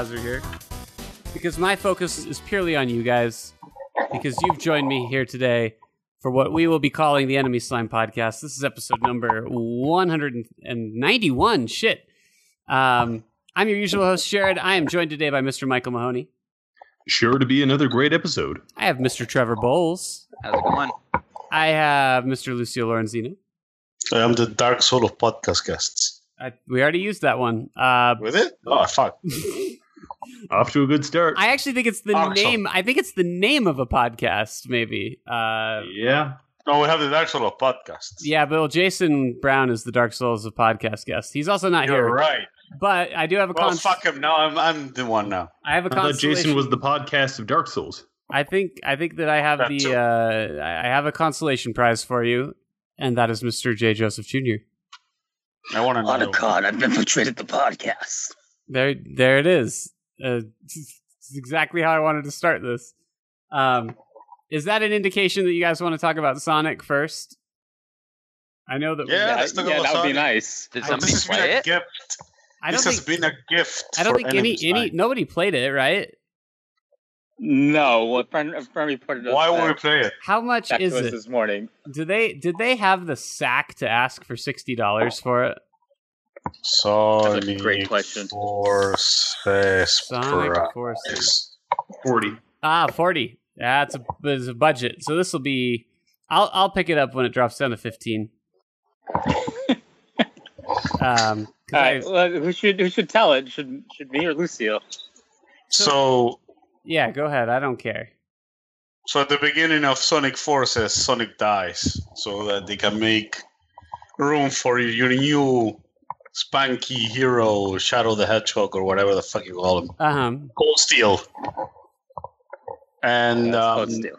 browser here because my focus is purely on you guys because you've joined me here today for what we will be calling the Enemy Slime podcast. This is episode number 191. Shit. Um, I'm your usual host, Jared. I am joined today by Mr. Michael Mahoney. Sure to be another great episode. I have Mr. Trevor Bowles. How's it going? I have Mr. Lucio Lorenzino. I am the dark soul of podcast guests. I, we already used that one. Uh, With it? Oh, fuck. Off to a good start. I actually think it's the Awesome. name. I think it's the name of a podcast, maybe. Uh, yeah. No, we have the dark soul of podcasts. yeah, but well, Jason Brown is the Dark Souls of podcast guest. He's also not You're here, right. but I do have a Well, cons- fuck him. Now I'm, I'm the one now. I have a I thought constellation. Jason was the podcast of Dark Souls. I think I think that I have That the uh, I have a consolation prize for you, and that is Mr. J. Joseph Jr. I want to On a know. con, I've infiltrated the podcast. There, there it is. Uh, it's exactly how I wanted to start this. Um, is that an indication that you guys want to talk about Sonic first? I know that. we- Yeah, let's talk yeah, that would be nice. Did I- somebody This has been play a it? gift. I don't This has think. been a gift. I don't for think any any man. nobody played it, right? No, a friend, a friend reported us Why back, would we play it? How much back is to us it? this morning. Do they did they have the sack to ask for sixty dollars for it? Sonic That's a great question. Forces Sonic Prize. Forces. 40. Ah, forty. That's a, it's a budget. So this will be. I'll I'll pick it up when it drops down to fifteen. um, All I- well, who should who should tell it? Should should me or Lucio? So, yeah, go ahead. I don't care. so at the beginning of Sonic Forces, Sonic dies so that they can make room for your new spanky hero, Shadow the Hedgehog, or whatever the fuck you call him. Uh huh. Cold Steel. And That's um, Cold Steel.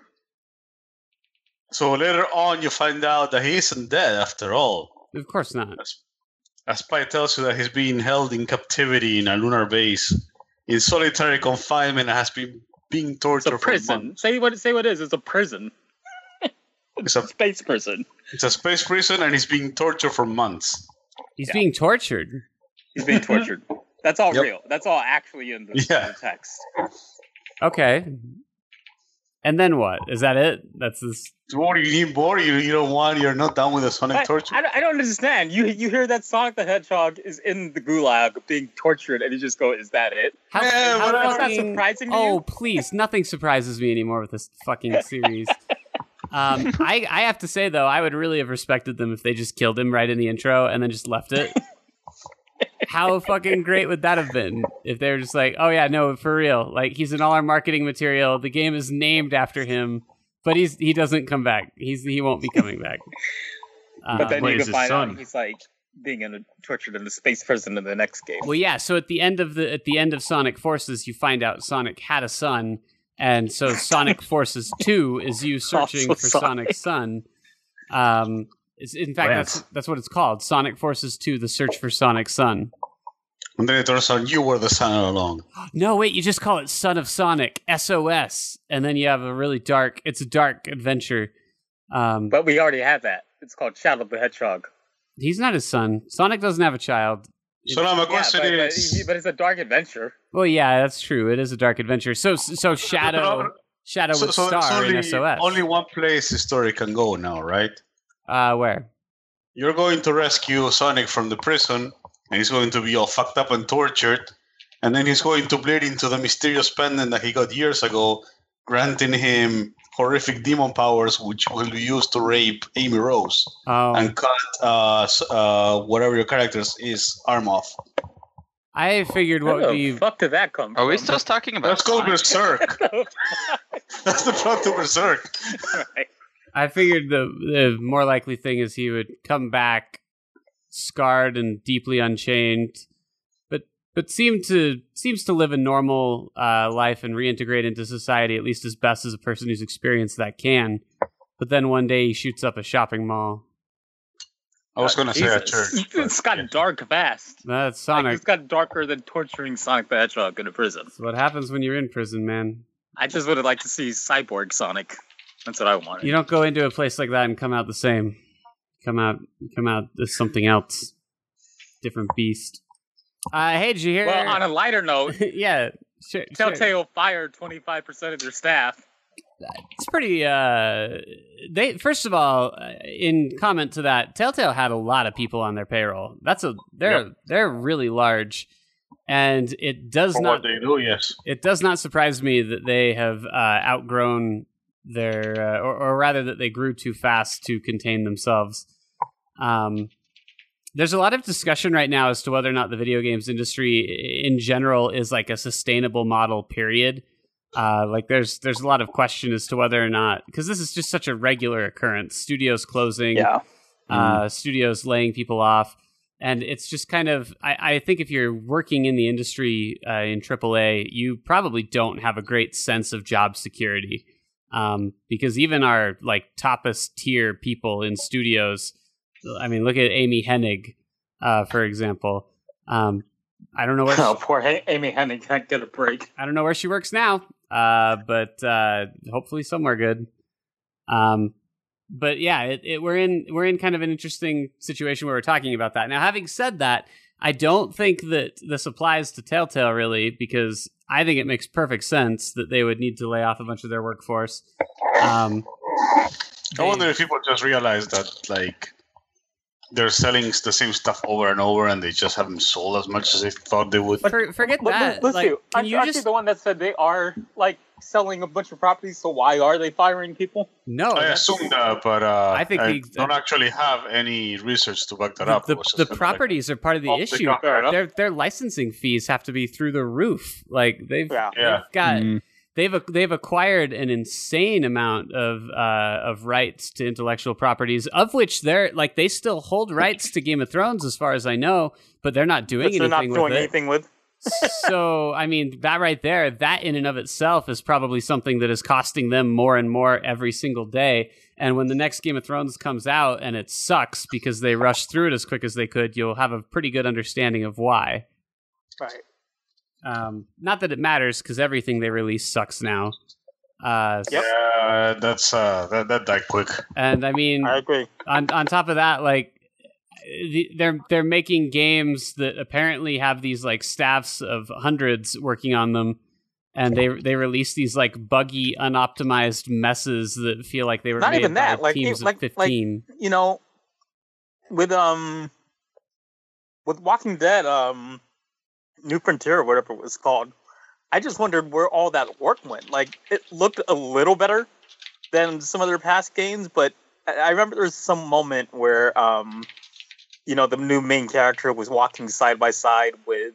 so later on, you find out that he isn't dead after all. Of course not. As spy tells you that he's being held in captivity in a lunar base in solitary confinement and has been being It's tortured a prison. months. Say what say what it is. It's a prison. It's a, Space prison. it's a space prison and he's being tortured for months. He's Yeah. being tortured. He's being tortured. That's all Yep. real. That's all actually in the, in the text. Okay. And then what? Is that it? That's this. What do you need more? You, you don't want, you're not down with the Sonic I, torture? I, don't- I don't understand. You you hear that Sonic the Hedgehog is in the gulag being tortured, and you just go, "Is that it?" How, Yeah, how but That's not fucking- surprising to Oh, you. please! Nothing surprises me anymore with this fucking series. um, I I have to say though, I would really have respected them if they just killed him right in the intro and then just left it. How fucking great would that have been if they were just like, oh yeah, no, for real, like he's in all our marketing material. The game is named after him, but he's he doesn't come back. He's he won't be coming back. But then Um, you can find son? out he's like being in a, tortured in the space prison in the next game. Well, yeah. So at the end of the at the end of Sonic Forces, you find out Sonic had a son, and so Sonic Forces Two is you searching Also for Sonic's son. Um, it's, in fact, Lance. that's that's what it's called. Sonic Forces Two: The Search for Sonic's Son. And then it turns out you were the son all along. No, wait, you just call it Son of Sonic SOS, and then you have a really dark. It's a dark adventure. Um, But we already have that. It's called Shadow the Hedgehog. he's not his son. Sonic doesn't have a child. So now my Yeah, question but, but, is... but it's a dark adventure. Well, yeah, that's true. It is a dark adventure. So, so Shadow, Shadow so, would so there's star only, in SOS. only one place the story can go now, right? Uh, where? You're going to rescue Sonic from the prison, and he's going to be all fucked up and tortured, and then he's going to bleed into the mysterious pendant that he got years ago, granting him horrific demon powers, which will be used to rape Amy Rose Oh, and cut uh, uh, whatever your character's is arm off. I figured what would the be. fuck did that come Are we still talking about? That's called Sonic? Berserk. That's the plot to Berserk. Right. I figured the the more likely thing is he would come back scarred and deeply unchained, but but seem to seems to live a normal uh, life and reintegrate into society at least as best as a person who's experienced that can. But then one day he shoots up a shopping mall. I was going to say a church. It's got dark fast. That's Like, Sonic. it's got darker than torturing Sonic the Hedgehog in a prison. That's what happens when you're in prison, man. I just would have liked to see Cyborg Sonic. That's what I wanted. You don't go into a place like that and come out the same. Come out, come out as something else, different beast. Uh, hey, did you hear? Well, on a lighter note, yeah, sure, sure. Telltale fired 25% of their staff. It's pretty. Uh, they first of all, uh, in comment to that, Telltale had a lot of people on their payroll. That's a they're they're really large, and it does For not what they do, yes. it does not surprise me that they have uh, outgrown their, uh, or, or rather that they grew too fast to contain themselves. Um, there's a lot of discussion right now as to whether or not the video games industry in general is like a sustainable model. Period. Uh, like there's there's a lot of question as to whether or not because this is just such a regular occurrence. Studios closing, uh, studios laying people off. And it's just kind of, I, I think if you're working in the industry uh, in AAA, you probably don't have a great sense of job security. Um, because even our like toppest tier people in studios, I mean, look at Amy Hennig, uh, for example. Um, I don't know where Oh, poor Amy Hennig can't get a break. I don't know where she works now, uh, but uh, hopefully somewhere good. Um, but yeah, it, it, we're in we're in kind of an interesting situation where we're talking about that. Now, having said that, I don't think that this applies to Telltale really because I think it makes perfect sense that they would need to lay off a bunch of their workforce. Um, I wonder if people just realize that like they're selling the same stuff over and over, and they just haven't sold as much as they thought they would. for, forget But that. let's like, see. can I'm you actually just the one that said they are like selling a bunch of properties. So why are they firing people? no? I that's- assume that, but uh, I think I the- don't actually have any research to back that the, up. the, It was just the kind of properties are part of the off the issue. cuff. Fair enough. Their their licensing fees have to be through the roof. Like they've Yeah. Yeah. they've got Mm. They've they've acquired an insane amount of uh, of rights to intellectual properties, of which they're like they still hold rights to Game of Thrones, as far as I know, but they're not doing Which they're not anything doing with it. anything with. so I mean, that right there, that in and of itself is probably something that is costing them more and more every single day. And when the next Game of Thrones comes out and it sucks because they rushed through it as quick as they could, you'll have a pretty good understanding of why. Right. Um, not that it matters because everything they release sucks now. Uh, Yep. Yeah, that's uh, that that died quick. And I mean, I agree. on on top of that, like the, they're they're making games that apparently have these like staffs of hundreds working on them, and they they release these like buggy, unoptimized messes that feel like they were Not made even by that, like, teams like- of like- fifteen. You know, with um, with Walking Dead, um, New Frontier or whatever it was called. I just wondered where all that work went. Like, it looked a little better than some of their past games, but I remember there was some moment where, um, you know, the new main character was walking side by side with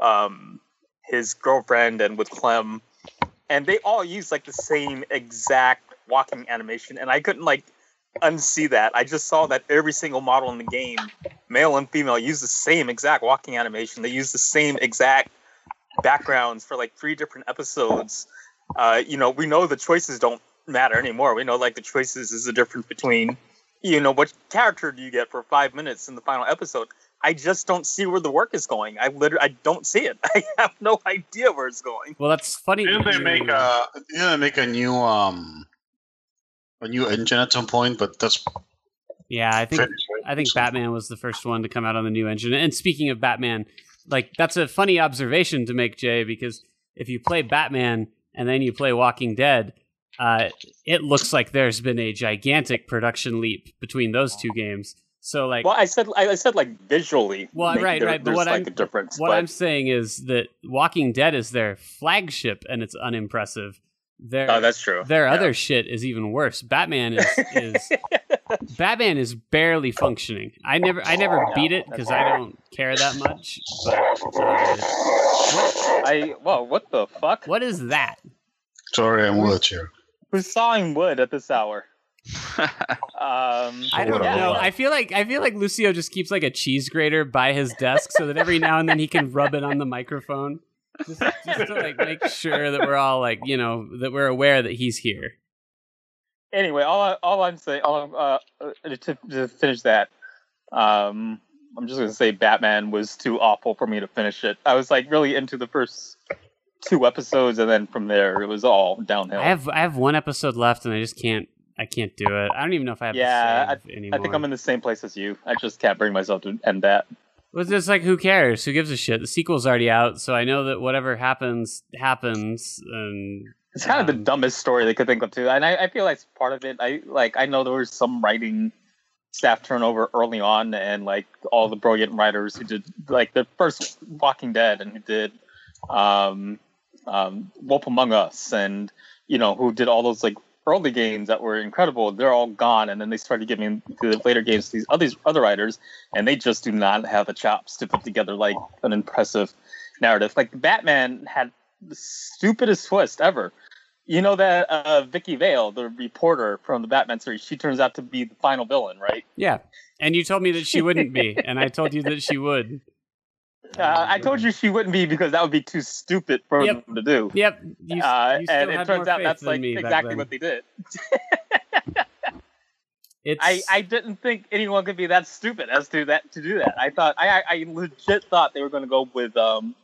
um, his girlfriend and with Clem, and they all used like the same exact walking animation, and I couldn't like unsee that. I just saw that every single model in the game, male and female, use the same exact walking animation. They use the same exact backgrounds for like three different episodes. Uh, you know, we know the choices don't matter anymore. We know like the choices is the difference between, you know, what character do you get for five minutes in the final episode. I just don't see where the work is going. I literally, I don't see it. I have no idea where it's going. Well, that's funny. Didn't they make you- a didn't they make a new um a new engine at some point? But that's Yeah, I think finished. right? I think Batman was the first one to come out on the new engine. And speaking of Batman, like that's a funny observation to make, Jay, because if you play Batman and then you play Walking Dead, uh, it looks like there's been a gigantic production leap between those two games. So like Well, I said, I I said like visually. Well, right, there- right, but what like I'm- a difference. what but I'm saying is that Walking Dead is their flagship and it's unimpressive. Their oh, that's true. their Yeah. other shit is even worse. Batman is, is Batman is barely functioning. I never I never Yeah, beat it because I don't care that much. But uh, I well, what the fuck? what is that? Sorry, I'm wheelchair. Who's sawing wood at this hour? Um, I don't know. I feel like I feel like Lucio just keeps like a cheese grater by his desk so that every now and then he can rub it on the microphone. Just, just to like make sure that we're all like you know that we're aware that he's here. anyway, all I, all I'm saying, all, uh, uh, to, to finish that, um, I'm just gonna say Batman was too awful for me to finish it. I was like really into the first two episodes, and then from there it was all downhill. I have I have one episode left and I just can't I can't do it. I don't even know if I have Yeah, anymore. I think I'm in the same place as you. I just can't bring myself to end that. Well, just like who cares? Who gives a shit? The sequel's already out, so I know that whatever happens happens. And It's kind of the Um, dumbest story they could think of too, and I, I feel like part of it. I like I know there was some writing staff turnover early on, and like all the brilliant writers who did like the first Walking Dead and who did um, um, Wolf Among Us, and you know who did all those like early games that were incredible. They're all gone, and then they started giving the later games to these other other writers, and they just do not have the chops to put together like an impressive narrative. Like Batman had the stupidest twist ever. You know that uh, Vicky Vale, the reporter from the Batman series, she turns out to be the final villain, right? yeah, and you told me that she wouldn't be, and I told you that she would. Uh, I told you she wouldn't be because that would be too stupid for Yep. them to do. Yep, you, uh, you and it turns out that's like exactly what they did. It's I, I didn't think anyone could be that stupid as to that to do that. I thought I I, I legit thought they were going to go with um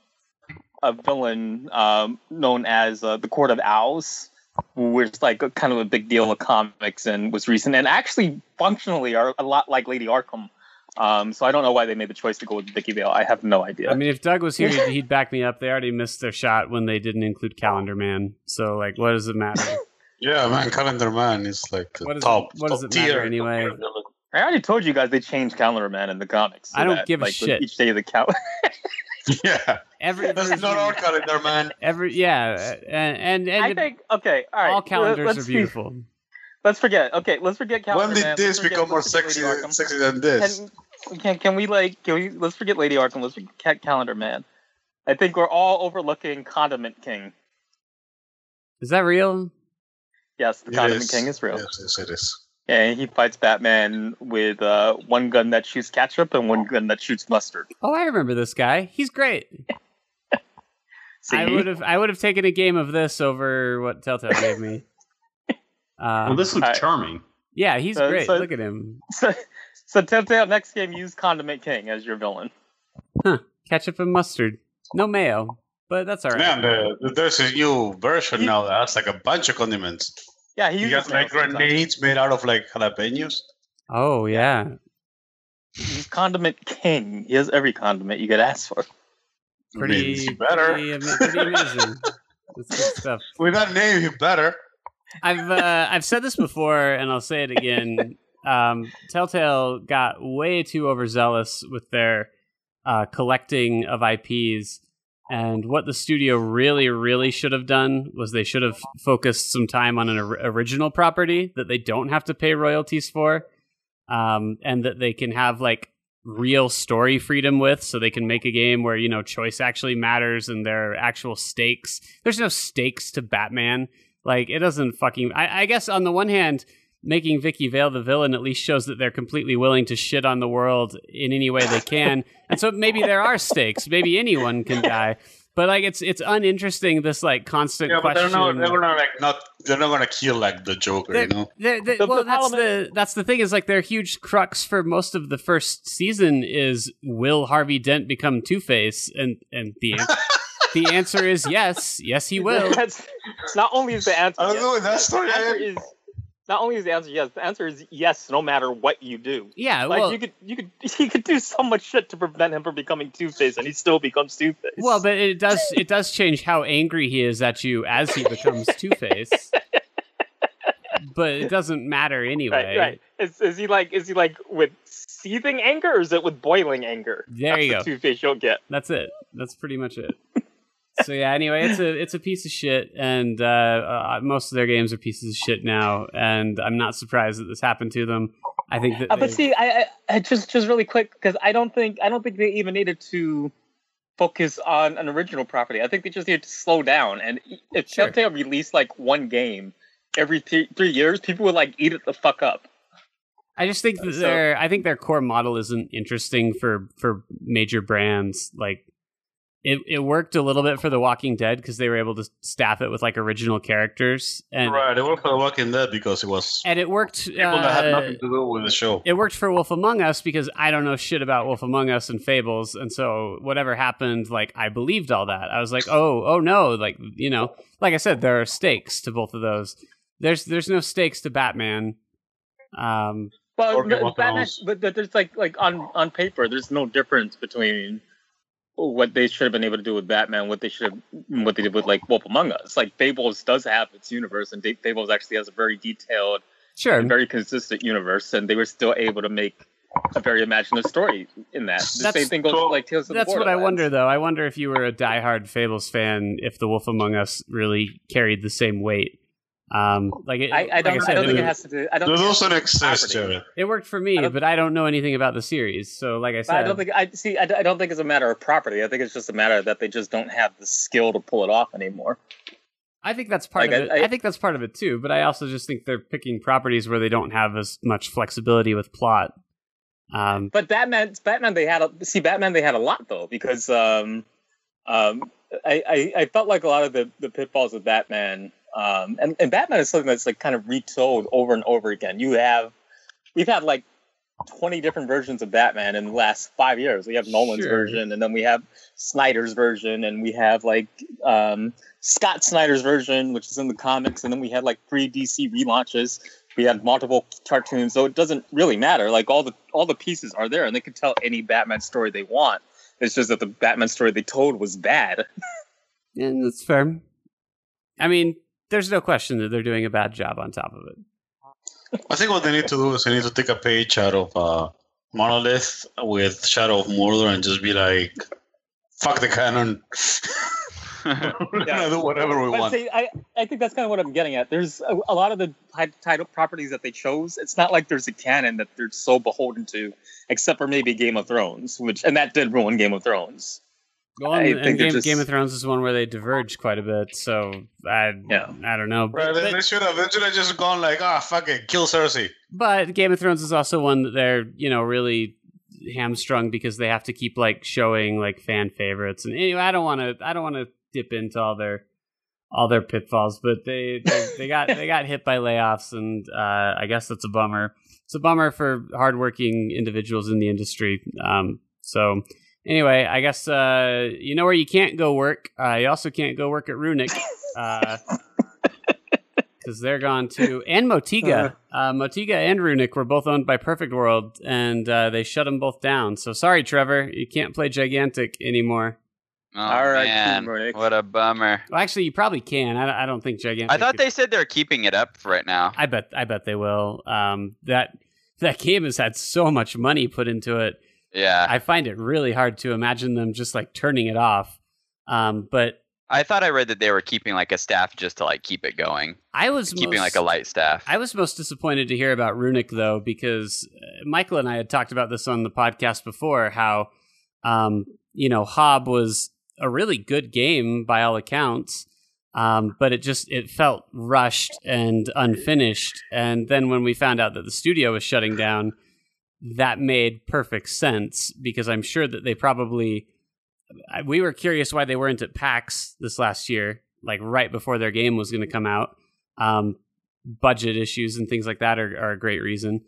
a villain um known as uh, the Court of Owls, which like a, kind of a big deal in comics and was recent and actually functionally are a lot like Lady Arkham. Um, so I don't know why they made the choice to go with Vicky Vale. I have no idea. I mean, if Doug was here, he'd, he'd back me up. They already missed their shot when they didn't include Calendar Man. So, like, what does it matter? Yeah, man, Calendar Man is like the What top. it- what does top it matter anyway? I already told you guys they changed Calendar Man in the comics. so I don't that, give a like, shit. Each day of the count. Yeah, Every that's version- not our Calendar Man. every yeah, and and, and I think okay, all right. all calendars let's are be- beautiful. Let's forget. Okay, let's forget Calendar Man. When did Man. this become more sexy, Lady sexy than this? Can, can can we like can we let's forget Lady Arkham. Let's forget Calendar Man. I think we're all overlooking Condiment King. Is that real? Yes, the It Condiment is. King is real. Yes, yes, it is. And he fights Batman with uh, one gun that shoots ketchup and one gun that shoots mustard. Oh, I remember this guy. He's great. See? I would have I would have taken a game of this over what Telltale gave me. Um, well, this looks I- charming. yeah, he's so- great. so- Look at him. So, so Telltale next game use Condiment King as your villain. Huh. Ketchup and mustard. No mayo, but that's all right. Man, the, there's a new version now that has like a bunch of condiments. Yeah, he You got like mayo sometimes. grenades made out of like jalapenos. Oh yeah, He's Condiment King. He has every condiment you could ask for. pretty Means better. Pretty, ama- pretty amazing. That's good stuff. With that name, you better. I've uh, I've said this before, and I'll say it again. Um, Telltale got way too overzealous with their uh, collecting of IPs, and what the studio really, really should have done was they should have focused some time on an or- original property that they don't have to pay royalties for, um, and that they can have like real story freedom with so they can make a game where you know choice actually matters and there are actual stakes there's no stakes to batman like it doesn't fucking. I, I guess on the one hand, making Vicky Vale the villain at least shows that they're completely willing to shit on the world in any way they can, and so maybe there are stakes. Maybe anyone can die. But like it's it's uninteresting this like constant Yeah, but they're not. They're gonna like not. They're not gonna kill like the Joker. You know. They're- they- The- well, the that's problem the that's the thing is like their huge crux for most of the first season is will Harvey Dent become Two Face, and and the an- the answer is yes, yes he will. That's not only is the answer. I don't yes, know what that the story answer is. Not only is the answer yes. The answer is yes, no matter what you do. Yeah, Like well, you could, you could, you could do so much shit to prevent him from becoming Two Face, and he still becomes Two Face. Well, but it does it does change how angry he is at you as he becomes Two Face. but it doesn't matter anyway. right, right. Is, is he like, is he like with seething anger, or is it with boiling anger? There you go. Two Face you'll get. That's it. That's pretty much it. So yeah. Anyway, it's a it's a piece of shit, and uh, uh, most of their games are pieces of shit now. And I'm not surprised that this happened to them. I think that. Uh, but they- see, I, I, just just really quick because I don't think I don't think they even needed to focus on an original property. I think they just needed to slow down. And if Sure. Telltale released like one game every three, three years, people would like eat it the fuck up. I just think that So- their I think their core model isn't interesting for for major brands. Like it it worked a little bit for The Walking Dead because they were able to staff it with like original characters and right. it worked for The Walking Dead because it was and it worked. people that had uh, nothing to do with the show. it worked for Wolf Among Us because I don't know shit about Wolf Among Us and Fables, and so whatever happened, like I believed all that. I was like, oh, oh no, like you know, like I said, there are stakes to both of those. There's there's no stakes to Batman. Um, Well, no, Batman, but, but there's like like on on paper, there's no difference between what they should have been able to do with Batman, what they should have, what they did with like Wolf Among Us. Like Fables does have its universe, and Fables actually has a very detailed Sure. and very consistent universe, and they were still able to make a very imaginative story in that. The That's- same thing goes like Tales of That's what I wonder, though. I wonder if you were a diehard Fables fan, if The Wolf Among Us really carried the same weight. Um, like it, I, I don't. I, said, don't think it, it has to do. I don't. There think it has doesn't to do with exist, property. Jared. it worked for me, I but I don't know anything about the series. So, like I said, I don't think I see. I, I don't think it's a matter of property. I think it's just a matter that they just don't have the skill to pull it off anymore. I think that's part Like, of it. I- I, think that's part of it too. But I also just think they're picking properties where they don't have as much flexibility with plot. Um, But Batman, Batman, they had a see Batman. They had a lot though because um, um, I, I I felt like a lot of the the pitfalls of Batman. Um, and, and Batman is something that's like kind of retold over and over again. You have we've had like 20 different versions of Batman in the last five years. We have Nolan's Sure. version, and then we have Snyder's version, and we have like um, Scott Snyder's version, which is in the comics, and then we had like three DC relaunches. We had multiple cartoons, so it doesn't really matter. Like all the all the pieces are there, and they can tell any Batman story they want. It's just that the Batman story they told was bad. and that's fair. I mean, there's no question that they're doing a bad job on top of it. I think what they need to do is they need to take a page out of uh, Monolith with Shadow of Mordor and just be like, "Fuck the canon." We're gonna do whatever we But want. see, I, I think that's kind of what I'm getting at. There's a, a lot of the title properties that they chose. It's not like there's a canon that they're so beholden to, except for maybe Game of Thrones, which and that did ruin Game of Thrones. Well, I and, think and Game, just- Game of Thrones is one where they diverge quite a bit. So I, Yeah. I don't know. Right, But, they, should have. They should have just gone like, "Ah, fuck it, kill Cersei." But Game of Thrones is also one that they're, you know, really hamstrung because they have to keep like showing like fan favorites. And anyway, I don't want to I don't want to dip into all their all their pitfalls, but they they, they got they got hit by layoffs and uh I guess that's a bummer. It's a bummer for hardworking individuals in the industry. Um so anyway, I guess uh you know where you can't go work. Uh you also can't go work at Runic. Uh because they're gone too. And Motiga, uh, Motiga and Runic were both owned by Perfect World, and uh, they shut them both down. So sorry, Trevor, you can't play Gigantic anymore. Oh, All right, man, Team what a bummer. Well, actually, you probably can. I, I don't think Gigantic. I thought could- they said they're keeping it up right now. I bet. I bet they will. Um, that that game has had so much money put into it. Yeah, I find it really hard to imagine them just like turning it off. Um, but I thought I read that they were keeping like a staff just to like keep it going, I was keeping most- like a light staff. I was most disappointed to hear about Runic though, because uh, Michael and I had talked about this on the podcast before. How, um, you know, Hob was a really good game by all accounts, um, but it just it felt rushed and unfinished. And then when we found out that the studio was shutting down, that made perfect sense because I'm sure that they probably. We were curious why they weren't at PAX this last year, like right before their game was going to come out. Um, budget issues and things like that are, are a great reason.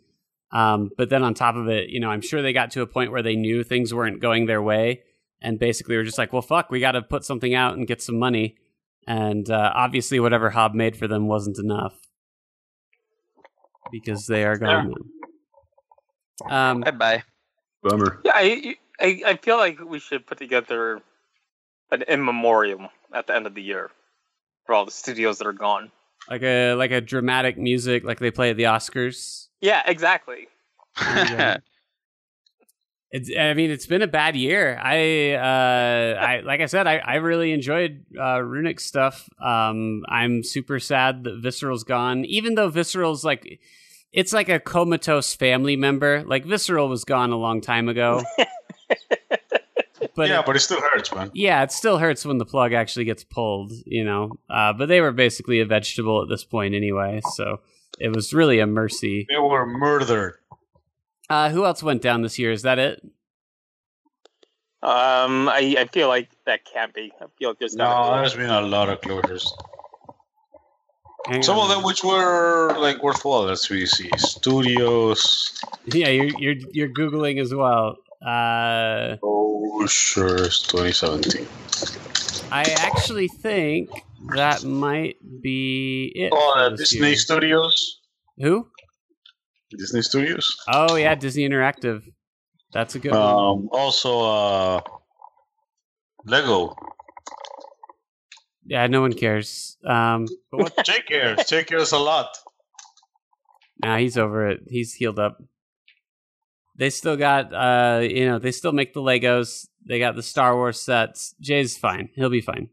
Um, but then on top of it, you know, I'm sure they got to a point where they knew things weren't going their way, and basically were just like, "Well, fuck, we got to put something out and get some money." And uh, obviously, whatever Hob made for them wasn't enough because they are gone. now. Um, bye bye. Bummer. Yeah, I, I I feel like we should put together an in memoriam at the end of the year for all the studios that are gone. like a like a dramatic music, like they play at the Oscars. Yeah, exactly. Yeah. It's, I mean, it's been a bad year. I, uh, I, like I said, I, I really enjoyed uh, Runic stuff. Um, I'm super sad that Visceral's gone, even though Visceral's like, it's like a comatose family member. Like Visceral was gone a long time ago. but yeah, it- but it still hurts, man. yeah, it still hurts when the plug actually gets pulled, you know. Uh, but they were basically a vegetable at this point anyway, so it was really a mercy. They were murdered. Uh, who else went down this year? Is that it? Um, I, I feel like that can't be. I feel like there's No, there's been a lot of closures. Hang Some on. of them which were like worthwhile. Let's we see. Studios. Yeah, you're you're you're googling as well. Uh, Closures 2017. I actually think that might be it. Oh, uh, Disney year. Studios. Who? Disney Studios. Oh yeah, Disney Interactive. That's a good one. Um, also, uh, Lego. Yeah, no one cares. Um, but what? Jake cares. Jake cares a lot. nah, he's over it. He's healed up. They still got, uh, you know, they still make the Legos. They got the Star Wars sets. Jay's fine. He'll be fine.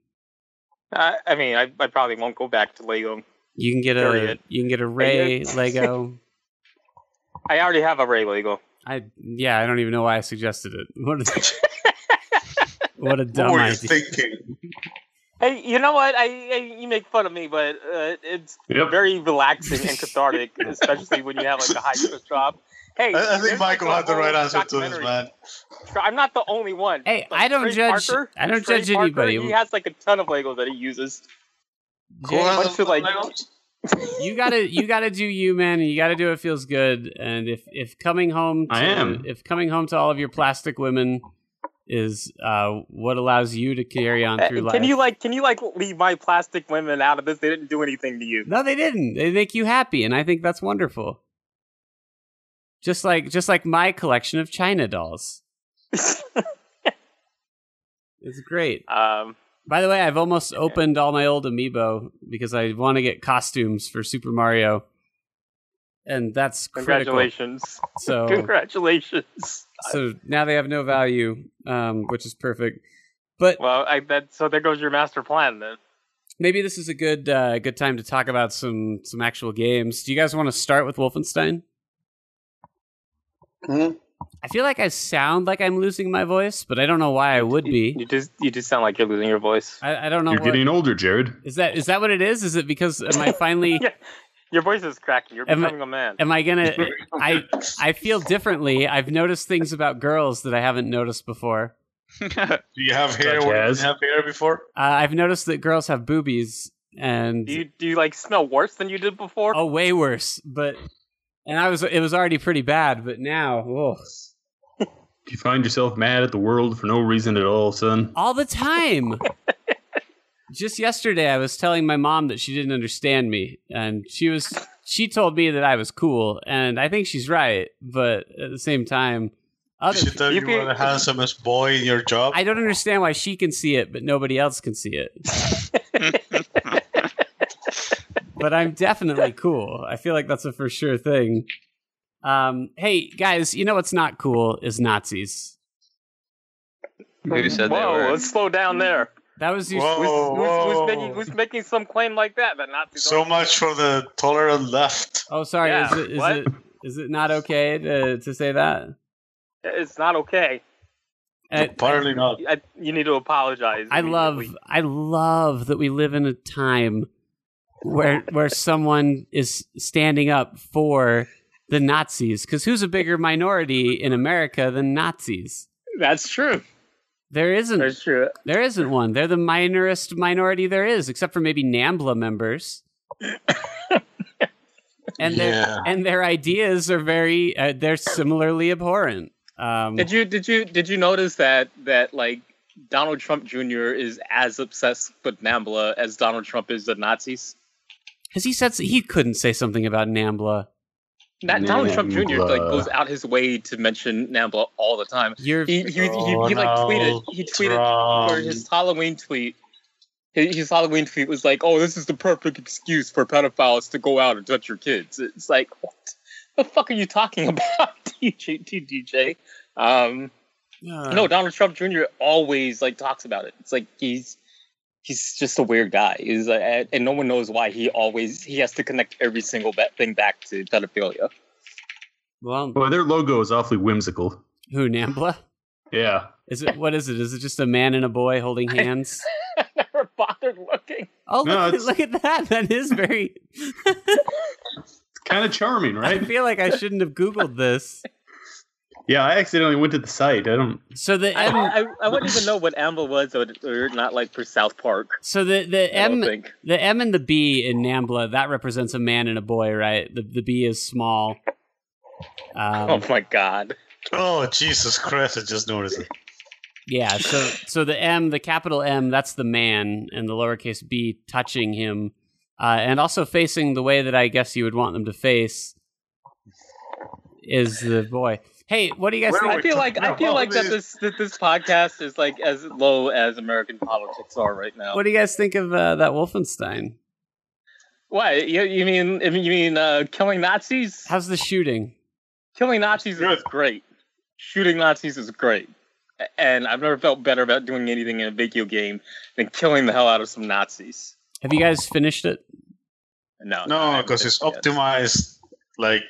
I, I mean, I, I probably won't go back to Lego. You can get a, Period. you can get a Ray Lego. I already have a Ray Lego. I yeah, I don't even know why I suggested it. What a, what a What dumb were you idea. thinking? Hey, you know what? I, I you make fun of me, but uh, it's Yep. very relaxing and cathartic, especially when you have like a high stress job. Hey, I, I think there's, like, Michael had the right answer to this, man. I'm not the only one. Hey, Like, I don't Trey judge. Parker- I don't Trey judge Parker, anybody. He has like a ton of Legos that he uses. Who Jay, bunch of, like- you gotta you gotta do you man and you gotta do what feels good and if if coming home to, I am. if coming home to all of your plastic women is uh what allows you to carry on through life Can you like can you like leave my plastic women out of this? They didn't do anything to you. no they didn't. They make you happy and i think that's wonderful. Just like just like my collection of china dolls. It's great. Um, by the way i've almost opened all my old amiibo because i want to get costumes for super mario and that's critical congratulations, so congratulations. so now they have no value, um, which is perfect. But Well, I that so there goes your master plan then. maybe this is a good uh, good time to talk about some some actual games. Do you guys want to start with Wolfenstein? Hmm? I feel like I sound like I'm losing my voice, but I don't know why I would be. You just you just sound like you're losing your voice. I, I don't know. You're What, getting older, Jared. is that is that what it is? Is it because am I finally? Yeah. Your voice is cracking. You're Am becoming a man. Am I gonna? I I feel differently. I've noticed things about girls that I haven't noticed before. Do you have hair Such where you didn't have hair before? Uh, I've noticed that girls have boobies, and do you do you like smell worse than you did before? Oh, way worse. But and I was it was already pretty bad, but now, whoa. Do you find yourself mad at the world for no reason at all, son? all the time. Just yesterday I was telling my mom that she didn't understand me and she was she told me that I was cool and I think she's right, but at the same time other she tell you you, be- were the handsomest boy in your job? I don't understand why she can see it but nobody else can see it. but I'm definitely cool. I feel like that's a for sure thing. Um, hey guys, you know what's not cool is Nazis. Who said Whoa, they were? let's slow down there. That was your Whoa. Who's, who's, who's making who's making some claim like that? That Nazis So much for the tolerant left. Oh, sorry. Yeah, is it, is it is it not okay to to say that? It's not okay. Apparently not. I, you need to apologize. I love. I love that we live in a time where where someone is standing up for the Nazis because who's a bigger minority in America than Nazis? That's true. There isn't That's true. there isn't one. They're the minorest minority there is, except for maybe NAMBLA members. and their Yeah. and their ideas are very uh, they're similarly abhorrent. Um, Did you did you did you notice that that like Donald Trump Jr. is as obsessed with NAMBLA as Donald Trump is the Nazis? Because he said he couldn't say something about NAMBLA. That Donald Trump Jr. like goes out his way to mention NAMBLA all the time. You're He he, he, he, like tweeted he tweeted for his Halloween tweet. His, his Halloween tweet was like, "Oh, this is the perfect excuse for pedophiles to go out and touch your kids." It's like, what the fuck are you talking about, DJ? DJ? Um, uh, no, Donald Trump Jr. always like talks about it. It's like he's he's just a weird guy. He's like, and- and no one knows why he always he has to connect every single ba- thing back to pedophilia. Well, Boy, their logo is awfully whimsical. who NAMBLA? Yeah. Is it what is it? Is it just a man and a boy holding hands? I never bothered looking. Oh, No, look, at, look at that! That is very. Kind of charming, right? I feel like I shouldn't have googled this. Yeah, I accidentally went to the site. I don't. So the I, M, I, I wouldn't even know what AMBA was, or, or not like for South Park. so the the I M, the M and the B in NAMBLA that represents a man and a boy, right? The the B is small. Um, oh my god. Oh Jesus Christ! I just noticed it. Yeah, so so the M, the capital M, that's the man, and the lowercase b touching him, uh, and also facing the way that I guess you would want them to face. is the boy. Hey, what do you guys Where think? I feel like I feel like that this that this podcast is like as low as American politics are right now. What do you guys think of uh, that Wolfenstein? What you, you mean? You mean uh, killing Nazis? How's the shooting? Killing Nazis Good. is great. Shooting Nazis is great. And I've never felt better about doing anything in a video game than killing the hell out of some Nazis. Have you guys finished it? No, No, haven't because it's yet. optimized. Like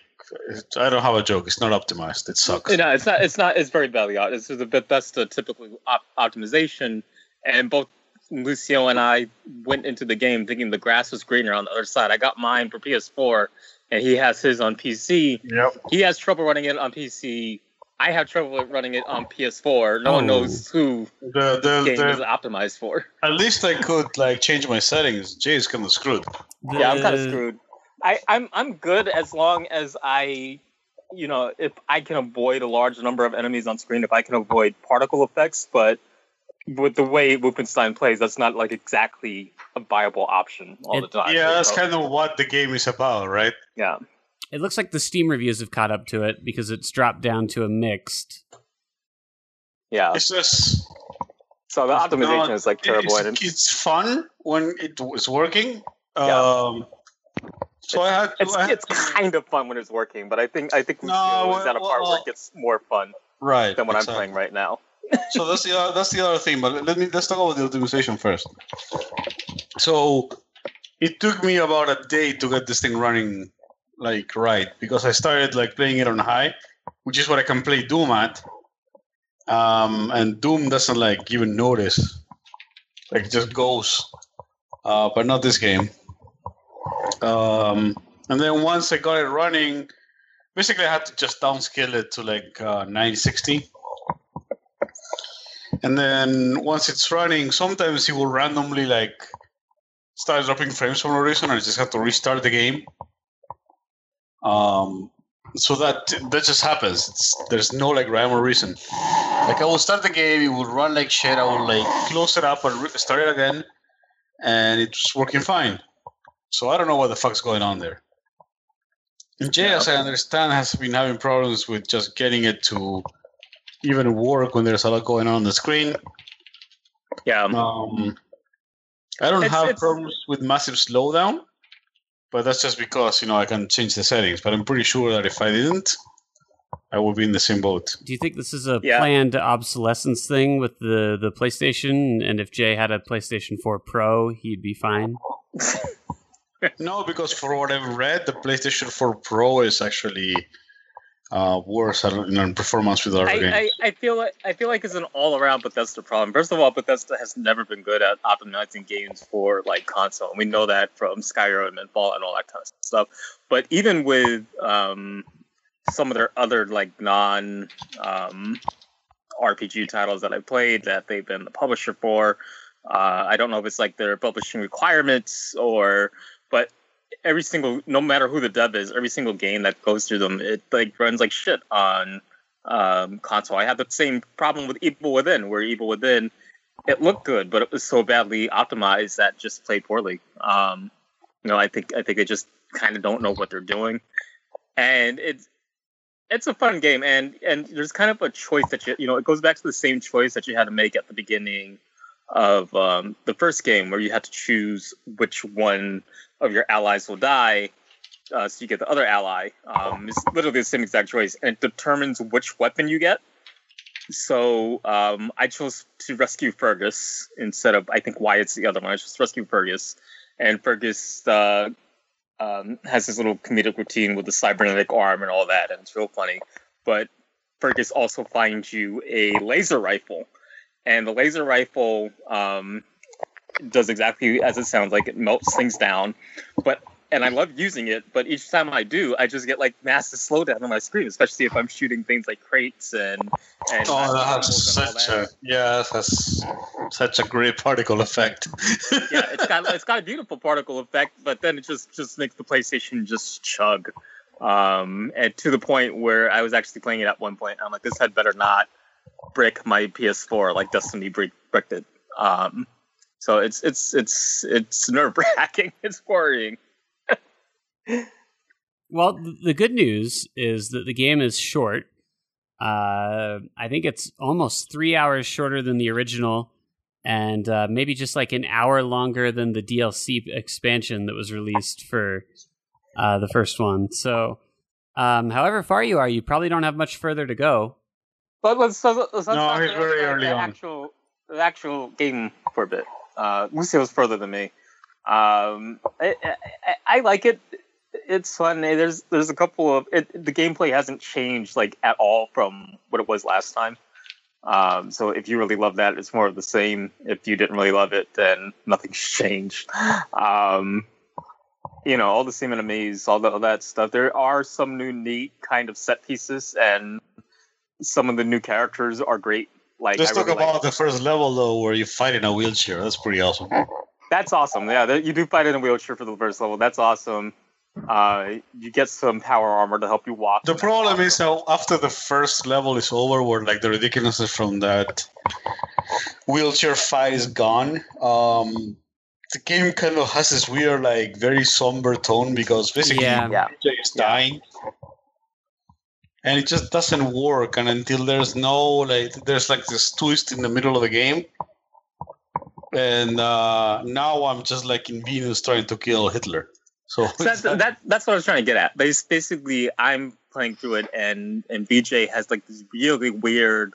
I don't have a joke. It's not optimized. It sucks. No, it's not. It's not. It's very badly out. This is the bit- best uh, typical op- optimization, and both Lucio and I went into the game thinking the grass was greener on the other side. I got mine for PS4, and he has his on PC. Yep. He has trouble running it on PC. I have trouble running it on PS4. No one Oh. knows who The, the the, game is optimized for. at least I could like change my settings. Jay is kind of screwed. Yeah, I'm kind of screwed. I, I'm I'm good as long as I, you know, if I can avoid a large number of enemies on screen, if I can avoid particle effects, but with the way Wolfenstein plays, that's not like exactly a viable option all It- the time. Yeah, that's kind of what the game is about, right? yeah. It looks like the Steam reviews have caught up to it because it's dropped down to a mixed. Yeah. It's just So the optimization not- is like terrible. It's, and it's fun when it was working. Yeah. Um, so I had to. it's I had it's to- kind of fun when it's working, but I think I think No, Lucio is at a part where well- it gets more fun right than what exactly. I'm playing right now. so that's the other, that's the other thing. But let me let's talk about the optimization first. So it took me about a day to get this thing running like right because I started like playing it on high, which is what I can play Doom at. Um, and Doom doesn't like even notice, like it just goes. Uh, but not this game. Um, and then once I got it running, basically I had to just downscale it to like uh, 960 and then once it's running, sometimes it will randomly like start dropping frames for no reason, and I just have to restart the game. Um, so that that just happens. It's, there's no like rhyme or reason. Like I will start the game, it will run like shit. I will like close it up and re- start it again, and it's working fine. So I don't know what the fuck's going on there. And Jay, as I understand, has been having problems with just getting it to even work when there's a lot going on on the screen. Yeah. Um, I don't It's- have it's- problems with massive slowdown, but that's just because you know I can change the settings. But I'm pretty sure that if I didn't, I would be in the same boat. Do you think this is a Yeah. planned obsolescence thing with the, the PlayStation? And if Jay had a PlayStation 4 Pro, he'd be fine? No, because for what I've read, the PlayStation 4 Pro is actually uh, worse in performance with other I, games. I, I feel like I feel like it's an all around Bethesda problem. First of all, Bethesda has never been good at optimizing games for like console. and We know that from Skyrim and Fallout and all that kind of stuff. But even with um, some of their other like non um, RPG titles that I played that they've been the publisher for, uh, I don't know if it's like their publishing requirements or, but every single no matter who the dev is every single game that goes through them it like runs like shit on um console. I had the same problem with evil within where evil within it looked good but it was so badly optimized that just played poorly. Um you know i think i think they just kind of don't know what they're doing. And it's it's a fun game and and there's kind of a choice that you you know it goes back to the same choice that you had to make at the beginning of um, the first game where you had to choose which one of your allies will die uh, so you get the other ally. Um, it's literally the same exact choice and it determines which weapon you get. So um, i chose to rescue fergus instead of i think wyatt's the other one. I just rescue fergus and fergus uh, um, has his little comedic routine with the cybernetic arm and all that and it's real funny. But fergus also finds you a laser rifle and the laser rifle um, does exactly as it sounds like it melts things down but and i love using it but each time i do i just get like massive slowdown on my screen especially if i'm shooting things like crates and and Oh, that has animals and such that. a yeah, that has such a great particle effect. yeah it's got it's got a beautiful particle effect but then it just just makes the playstation just chug um and to the point where i was actually playing it at one point i'm like this had better not brick my ps4 like destiny bricked it um so it's it's it's it's nerve wracking it's worrying well, the good news is that the game is short. Uh, I think it's almost three hours shorter than the original, and uh, maybe just like an hour longer than the DLC expansion that was released for uh, the first one. So, um, however far you are, you probably don't have much further to go. But let's, so let's, let's No, talk about very the, early on. Actual, the actual game for a bit. Uh, Lucio's further than me. Um, I, I, I like it. It's fun. There's there's a couple of it, the gameplay hasn't changed like at all from what it was last time. Um, so if you really love that, it's more of the same. If you didn't really love it, then nothing's changed. Um, you know, all the same enemies, all, the, all that stuff. There are some new neat kind of set pieces, and some of the new characters are great. Like Let's I talk really like- about the first level though, where you fight in a wheelchair. That's pretty awesome. That's awesome. Yeah, you do fight in a wheelchair for the first level. That's awesome. Uh, you get some power armor to help you walk. The problem is how after the first level is over, where like the ridiculousness from that wheelchair fight is gone. Um, the game kind of has this weird, like very somber tone because basically Yeah. Yeah. BJ is dying, and it just doesn't work. And until there's no like, there's like this twist in the middle of the game, and uh, now I'm just like in Venus trying to kill Hitler. So So that's, that, that's what I was trying to get at. Bas- Basically, I'm playing through it, and and BJ has like these really weird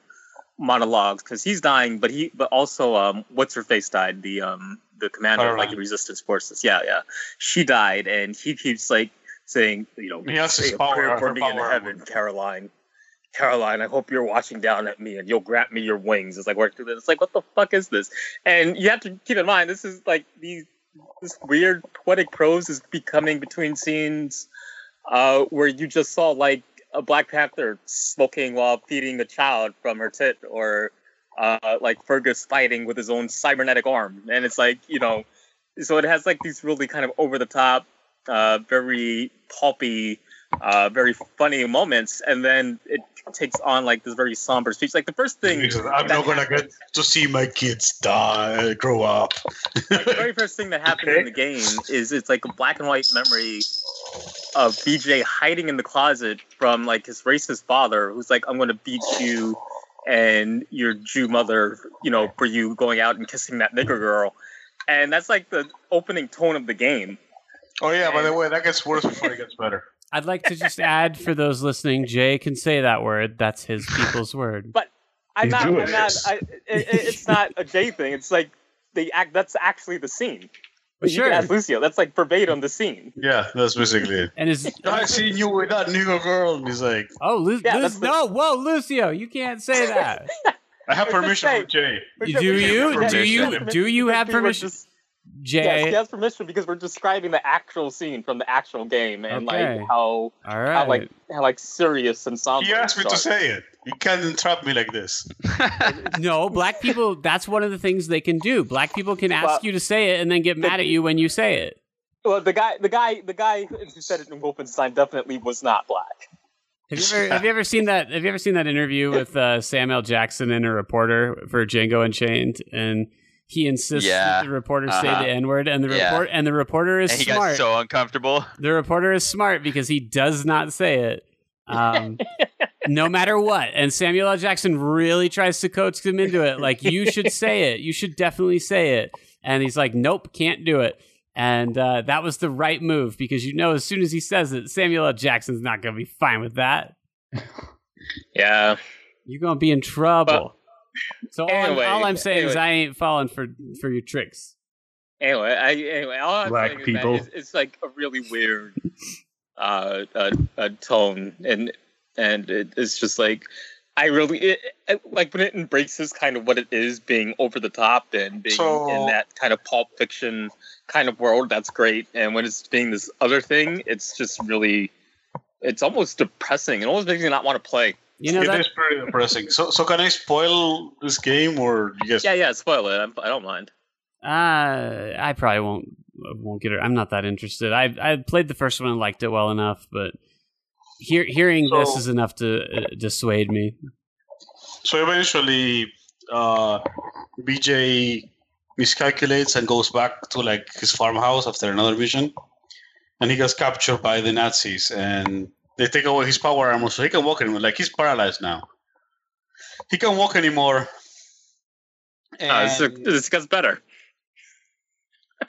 monologues because he's dying, but he but also um what's her face died the um the commander of like the resistance forces yeah yeah she died and he keeps like saying you know his say power- prayer for me in heaven Caroline. Caroline I hope you're watching down at me and you'll grant me your wings it's like work through this. It's like what the fuck is this? And you have to keep in mind this is like these this weird poetic prose is becoming between scenes uh, where you just saw like a Black Panther smoking while feeding a child from her tit, or uh, like Fergus fighting with his own cybernetic arm, and it's like you know, so it has like these really kind of over the top, uh, very pulpy, uh, very funny moments, and then it takes on like this very somber speech. Like the first thing, He says, I'm not gonna get to see my kids die, grow up. like the very first thing that happens Okay. in the game is it's like a black and white memory of BJ hiding in the closet from like his racist father, who's like, "I'm going to beat you and your Jew mother, you know, for you going out and kissing that nigger girl," and that's like the opening tone of the game. Oh yeah, by the way, that gets worse before it gets better. I'd like to just add for those listening, Jay can say that word. That's his people's word. But I'm He's not. I'm not. I, it, it- it's not a J thing. It's like the act. That's actually the scene. But you Sure. can ask Lucio. That's like verbatim on the scene. Yeah, that's basically it. And is I seen you with that nigger girl, and he's like, oh, Lu- Yeah, Lu- that's the- no, whoa, Lucio, you can't say that. I have It's permission same. from Jay. You- do you? Do you- do you have permission? Just- Jay, Yes, he has permission because we're describing the actual scene from the actual game and Okay. like how, all how like how like serious and somber. He asked me to say it. You can't entrap me like this. no, black people. That's one of the things they can do. Black people can ask Well, you to say it and then get mad at you when you say it. Well, the guy, the guy, the guy who said it in Wolfenstein definitely was not black. Have you ever have you ever seen that? Have you ever seen that interview with uh, Samuel Jackson and a reporter for Django Unchained? And he insists Yeah. that the reporter say Uh-huh. the N word, and the Yeah. report and the reporter is and he smart. got so uncomfortable. the reporter is smart because he does not say it. Um, no matter what. And Samuel L. Jackson really tries to coax him into it. Like, you should say it. You should definitely say it. And he's like, nope, can't do it. And uh, that was the right move because you know, as soon as he says it, Samuel L. Jackson's not going to be fine with that. Yeah. You're going to be in trouble. So all, Anyway, I'm, all I'm saying is. I ain't falling for for your tricks. Anyway, I anyway, all I'm Black saying is people. it's, it's like a really weird uh, uh, uh tone, and and it, it's just like I really it, it, like when it embraces kind of what it is, being over the top and being So- in that kind of pulp fiction kind of world. That's great, and when it's being this other thing, it's just really. It's almost depressing. It almost makes me not want to play. You know it that is pretty depressing. So, so can I spoil this game, or you guys? Yeah, yeah, spoil it. I'm, I don't mind. Uh, I probably won't won't get it. I'm not that interested. I I played the first one and liked it well enough, but hear, hearing this is enough to uh, dissuade me. So eventually, uh, BJ miscalculates and goes back to like his farmhouse after another mission, and he gets captured by the Nazis, and they take away his power armor, so he can walk anymore. Like he's paralyzed now. He can't walk anymore. Uh, this, this gets better.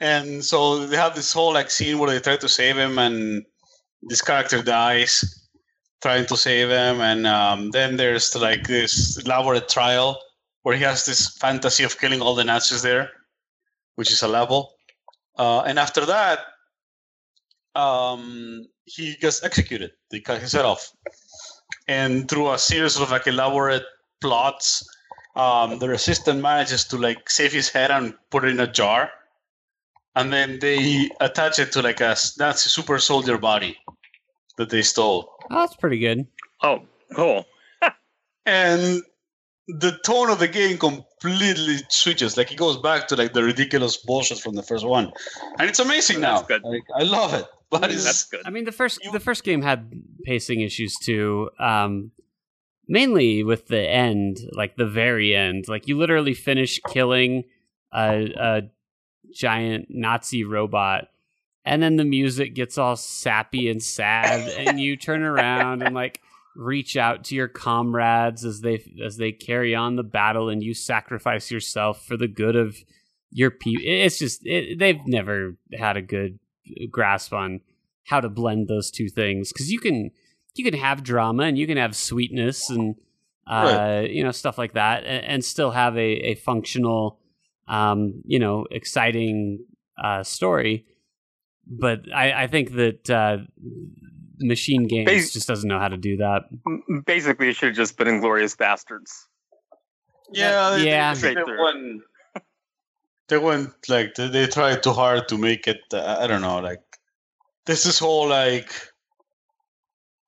and so they have this whole like scene where they try to save him and this character dies trying to save him and um, then there's like this elaborate trial where he has this fantasy of killing all the nazis there which is a level uh, and after that um, he gets executed they cut his head off and through a series of like elaborate plots um, the resistance manages to like save his head and put it in a jar and then they attach it to like a Nazi super soldier body that they stole. Oh, that's pretty good. Oh, cool. And the tone of the game completely switches. Like it goes back to like the ridiculous bullshit from the first one, and it's amazing now. Like, I love it, but it's That's good. I mean, the first the first game had pacing issues too. Um, mainly with the end, like the very end. Like you literally finish killing a, a giant Nazi robot, and then the music gets all sappy and sad, and you turn around and like reach out to your comrades as they as they carry on the battle, and you sacrifice yourself for the good of your people. It's just it, they've never had a good grasp on how to blend those two things because you can you can have drama and you can have sweetness and uh, you know stuff like that and, and still have a, a functional um, you know exciting uh, story but I, I think that uh, MachineGames Bas- just doesn't know how to do that Basically, it should have just been Inglourious Basterds. yeah, they, Yeah. They, they went, they went like they, they tried too hard to make it. Uh, I don't know, like this is whole like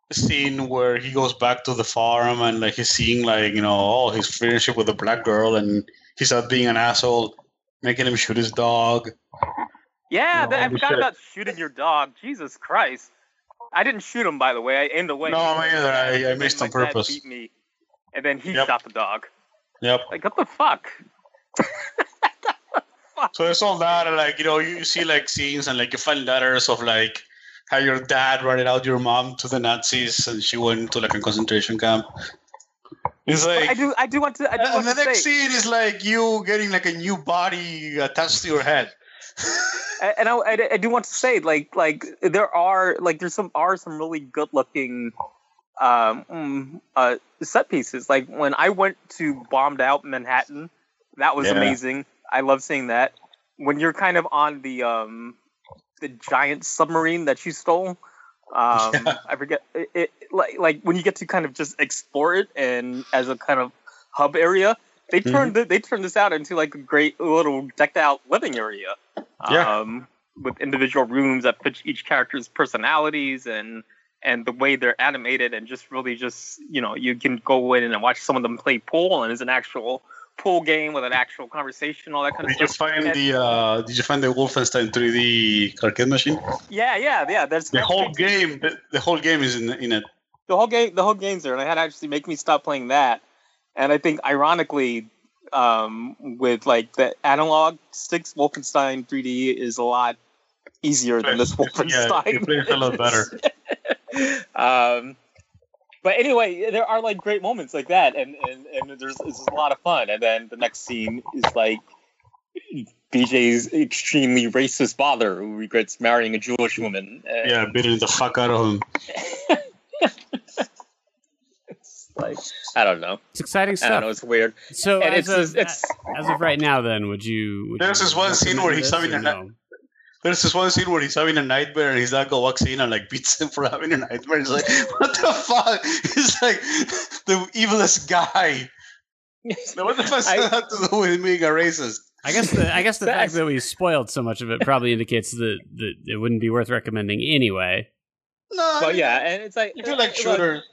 a scene where he goes back to the farm and like he's seeing like you know all his friendship with a black girl and he's out being an asshole, making him shoot his dog. Yeah, No, that, I forgot shit. about shooting your dog. Jesus Christ. I didn't shoot him, by the way. I aimed away. No, me either. I- I missed on purpose. Beat me, and then he Yep. shot the dog. Yep. Like, what the fuck? So there's all that, and like you know, you, you see like scenes and like you find letters of like how your dad ratted out your mom to the Nazis, and she went to like a concentration camp. It's like, I do, I do want to. I do and want the next say, scene is like you getting like a new body attached to your head. And I, I, I do want to say, like, like there are, like, there's some are some really good looking, um, mm, uh, set pieces. Like when I went to bombed out Manhattan, that was Yeah. amazing. I love seeing that. When you're kind of on the um, the giant submarine that you stole, um, Yeah. I forget it, it. Like, like when you get to kind of just explore it and as a kind of hub area, they Mm-hmm. turned they turned this out into like a great little decked out living area. Yeah. Um, with individual rooms that fit each character's personalities and and the way they're animated and just really just you know you can go in and watch some of them play pool and it's an actual pool game with an actual conversation all that kind of stuff. Did you find the uh, Did you find the Wolfenstein 3D arcade machine? yeah, yeah, yeah. That's The whole game, the, the whole game is in in it. the whole game the whole game's there and i had to actually make me stop playing that and i think ironically um, with like the analog sticks wolfenstein 3d is a lot easier than this Wolfenstein. Yeah, it plays a lot better. um, but anyway there are like great moments like that and and, and there's it's a lot of fun and then the next scene is like BJ's extremely racist father who regrets marrying a Jewish woman. And Yeah, beating the fuck out of him. It's like I don't know. it's exciting stuff. I don't know. It's weird. so and as, it's of, it's as of right now then would you would There's you this one scene where he's having a na- no? There's this one scene where he's having a nightmare and his dad go walks in and like beats him for having a nightmare. He's like, what the fuck? He's like the evilest guy. Now, what the fuck does I- that have to do with being a racist? I guess the I guess the fact that we spoiled so much of it probably indicates that, that it wouldn't be worth recommending anyway. No, but yeah, and it's like if you like look, shooter,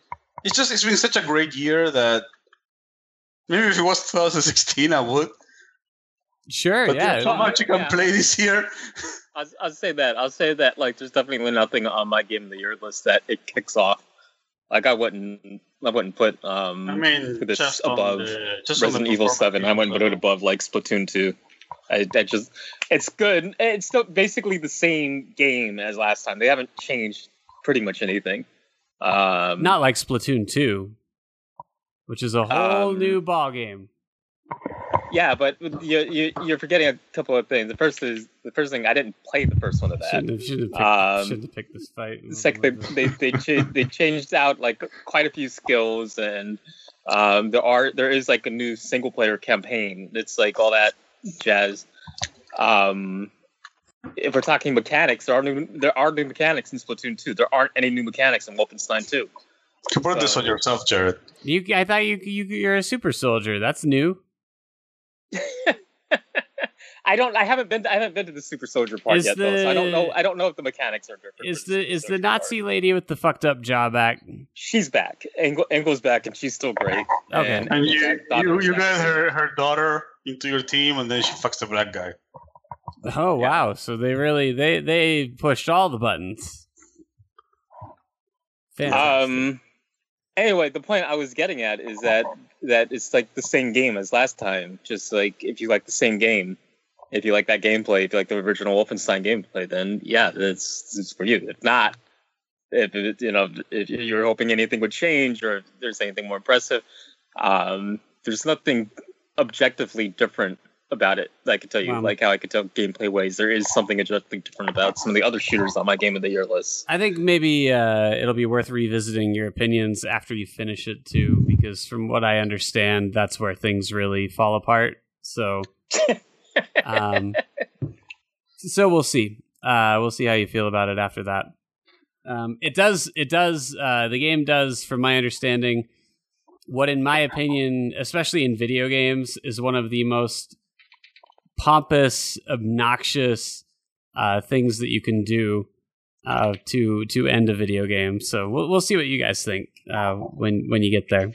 it's just it's been such a great year that maybe if it was 2016, I would. Sure, But yeah. there's so much you can yeah. play this year. I'll, I'll say that. I'll say that. Like, there's definitely nothing on my game of the year list that it kicks off. Like, I wouldn't, I wouldn't put um I mean, this just above the, just Resident Evil performance Seven. I wouldn't put it above like Splatoon Two. I, I just, it's good. It's still basically the same game as last time. They haven't changed pretty much anything. Um, Not like Splatoon 2, which is a whole Um, new ball game. yeah, but you, you you're forgetting a couple of things. The first is the first thing I didn't play the first one of that. Shouldn't have, shouldn't have, picked, um, shouldn't have picked this fight. Like they they they, cha- they changed out like quite a few skills and um, there are there is like a new single player campaign. It's like all that jazz. Um, if we're talking mechanics, there are new there are new mechanics in Splatoon 2. There aren't any new mechanics in Wolfenstein 2. You brought this on yourself, Jared. You, I thought you, you you're a super soldier. That's new. I don't. I haven't been. To, I haven't been to the Super Soldier part Is yet, though. So I don't know. I don't know if the mechanics are different. Is for the is the Nazi part. lady with the fucked up jaw back? She's back. Engel, Engel's back, and she's still great. Okay. And Engel's you you, you back, got her, her daughter into your team, and then she fucks the black guy. Oh wow! So they really they they pushed all the buttons. Fantastic. Um. Anyway, the point I was getting at is that that it's like the same game as last time. Just like if you like the same game, if you like that gameplay, if you like the original Wolfenstein gameplay, then yeah, it's it's for you. If not, if it, you know if you're hoping anything would change or if there's anything more impressive, um, there's nothing objectively different about it. that I could tell you, Wow. like how I could tell gameplay ways. There is something objectively different about some of the other shooters on my game of the year list. I think maybe uh, it'll be worth revisiting your opinions after you finish it too, because from what I understand, that's where things really fall apart. So, um, so we'll see. Uh, we'll see how you feel about it after that. Um, it does. It does. Uh, the game does, from my understanding, what, in my opinion, especially in video games, is one of the most pompous, obnoxious uh, things that you can do uh, to to end a video game. So we'll we'll see what you guys think uh, when when you get there.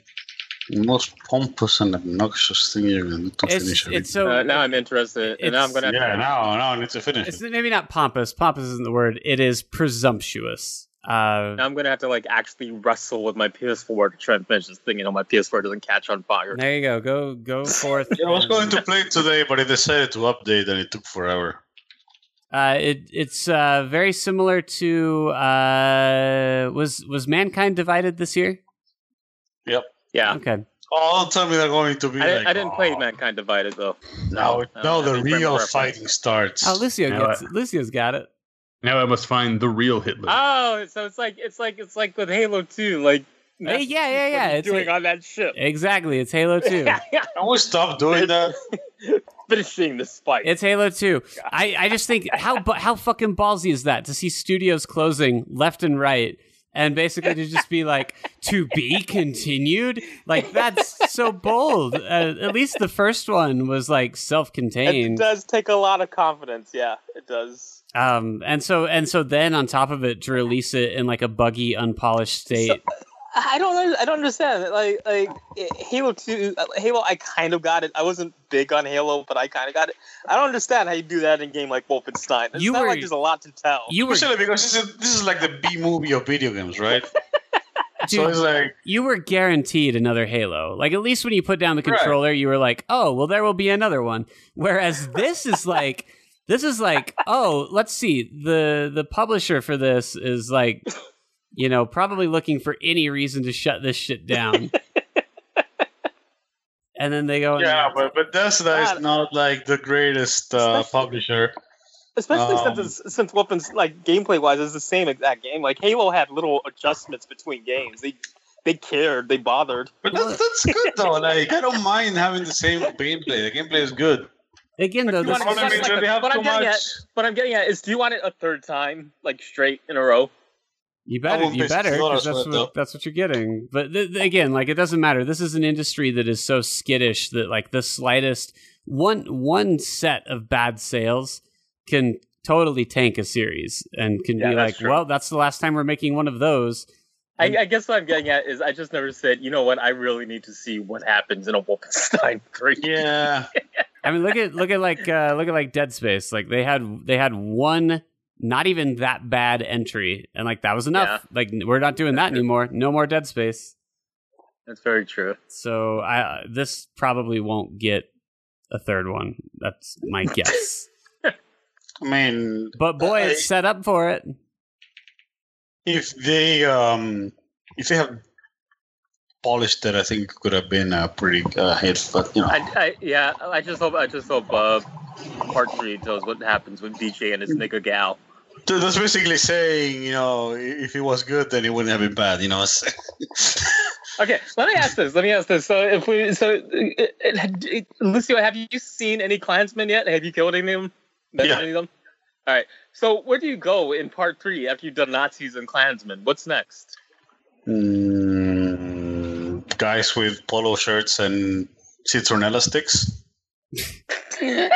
The most pompous and obnoxious thing you're going to do to It's finish it. it's so uh, now I'm interested, and now I'm gonna. yeah, now now I need to finish it's it. maybe not pompous. Pompous isn't the word. It is presumptuous. Uh, Now I'm gonna have to like actually wrestle with my PS4 to try and finish this thing. You know, my PS4 doesn't catch on fire. there you go. Go go forth. Yeah, I was going to play it today, but I decided to update, and it took forever. Uh, it it's uh, very similar to uh, was was mankind divided this year? Yep. Yeah, Okay. Oh, don't tell me they're going to be I, like. I didn't play oh, Mankind Divided though. Now, Uh, now the think frame of real fighting starts. Oh, Lucio Now gets Lucio's got it. Now I must find the real Hitler. Oh, so it's like it's like it's like with Halo 2, like Hey, yeah, yeah, yeah, he's it's doing a- on that ship. Exactly. It's Halo Two. Can we stop doing that? Finishing the spike. It's Halo 2. I, I just think how how fucking ballsy is that to see studios closing left and right and basically to just be like to be continued? Like that's so bold. Uh, at least the first one was like self-contained. It does take a lot of confidence. Yeah, it does. Um and so and so then on top of it to release it in like a buggy unpolished state. I don't. I don't understand. Like, like Halo Two, uh, Halo. I kind of got it. I wasn't big on Halo, but I kind of got it. I don't understand how you do that in a game like Wolfenstein. It's You not were- like there's a lot to tell. You were Especially because this is, this is like the B movie of video games, right? so dude, it's like, you were guaranteed another Halo. Like at least when you put down the Right. controller, you were like, "Oh, well, there will be another one." Whereas this is like, this is like, "Oh, let's see." the The publisher for this is like, you know, probably looking for any reason to shut this shit down. and then they go, and- yeah, but Bethesda is not like the greatest uh, Especially- publisher. Especially Um, since it's, since Wolfen's like gameplay wise is the same exact game. Like Halo had little adjustments between games. They they cared. They bothered. But that's, that's good though. Like I don't mind having the same gameplay. The gameplay is good. Again though, you this wanna Only is, just like that the- they have what I'm getting much. at- What I'm getting at is, do you want it a third time, like straight in a row? you better, you better, because that's it, though. what that's what you're getting. But th- th- again, like it doesn't matter. This is an industry that is so skittish that like the slightest one one set of bad sales can totally tank a series and can Yeah, be like, true. well, that's the last time we're making one of those. I, I guess what I'm getting at is, I just never said, you know what? I really need to see what happens in a Wolfenstein 3. Yeah, I mean, look at look at like uh, look at like Dead Space. Like they had they had one not even that bad entry, and like that was enough. Like we're not doing that anymore. No more Dead Space. That's very true. So I this probably won't get a third one. That's my guess. I mean, But boy, I- it's set up for it. if they um if they have polished that I think could have been a pretty uh, hit. But you know, I, I yeah, I just hope I just hope uh, part three tells what happens with BJ and his nigga gal. Dude, that's basically saying you know if it was good, then it wouldn't have been bad. You know. Okay, let me ask this. Let me ask this. So, if we, so, Lucio, have you seen any Klansmen yet? Have you killed any of them? Yeah. Any of them? All right. So, where do you go in part three after you've done Nazis and Klansmen? What's next? mm, guys with polo shirts and citronella sticks.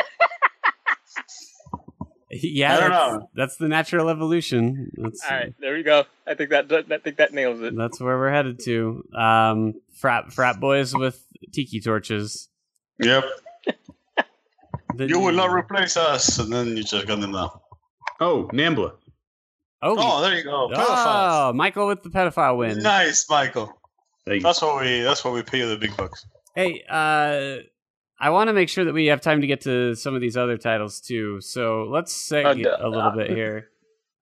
Yeah, I don't that's, know. that's the natural evolution. That's, All right, there we go. I think that I think that nails it. That's where we're headed to. Um, frat frat boys with tiki torches. Yep. The- You will not replace us, and then you just got them now. Oh, NAMBLA. Oh, Oh, there you go. oh, Michael with the pedophile win. Nice, Michael. Hey, That's what we. That's what we pay you the big bucks. Hey, uh, I want to make sure that we have time to get to some of these other titles too. So let's seg Uh, a little bit here.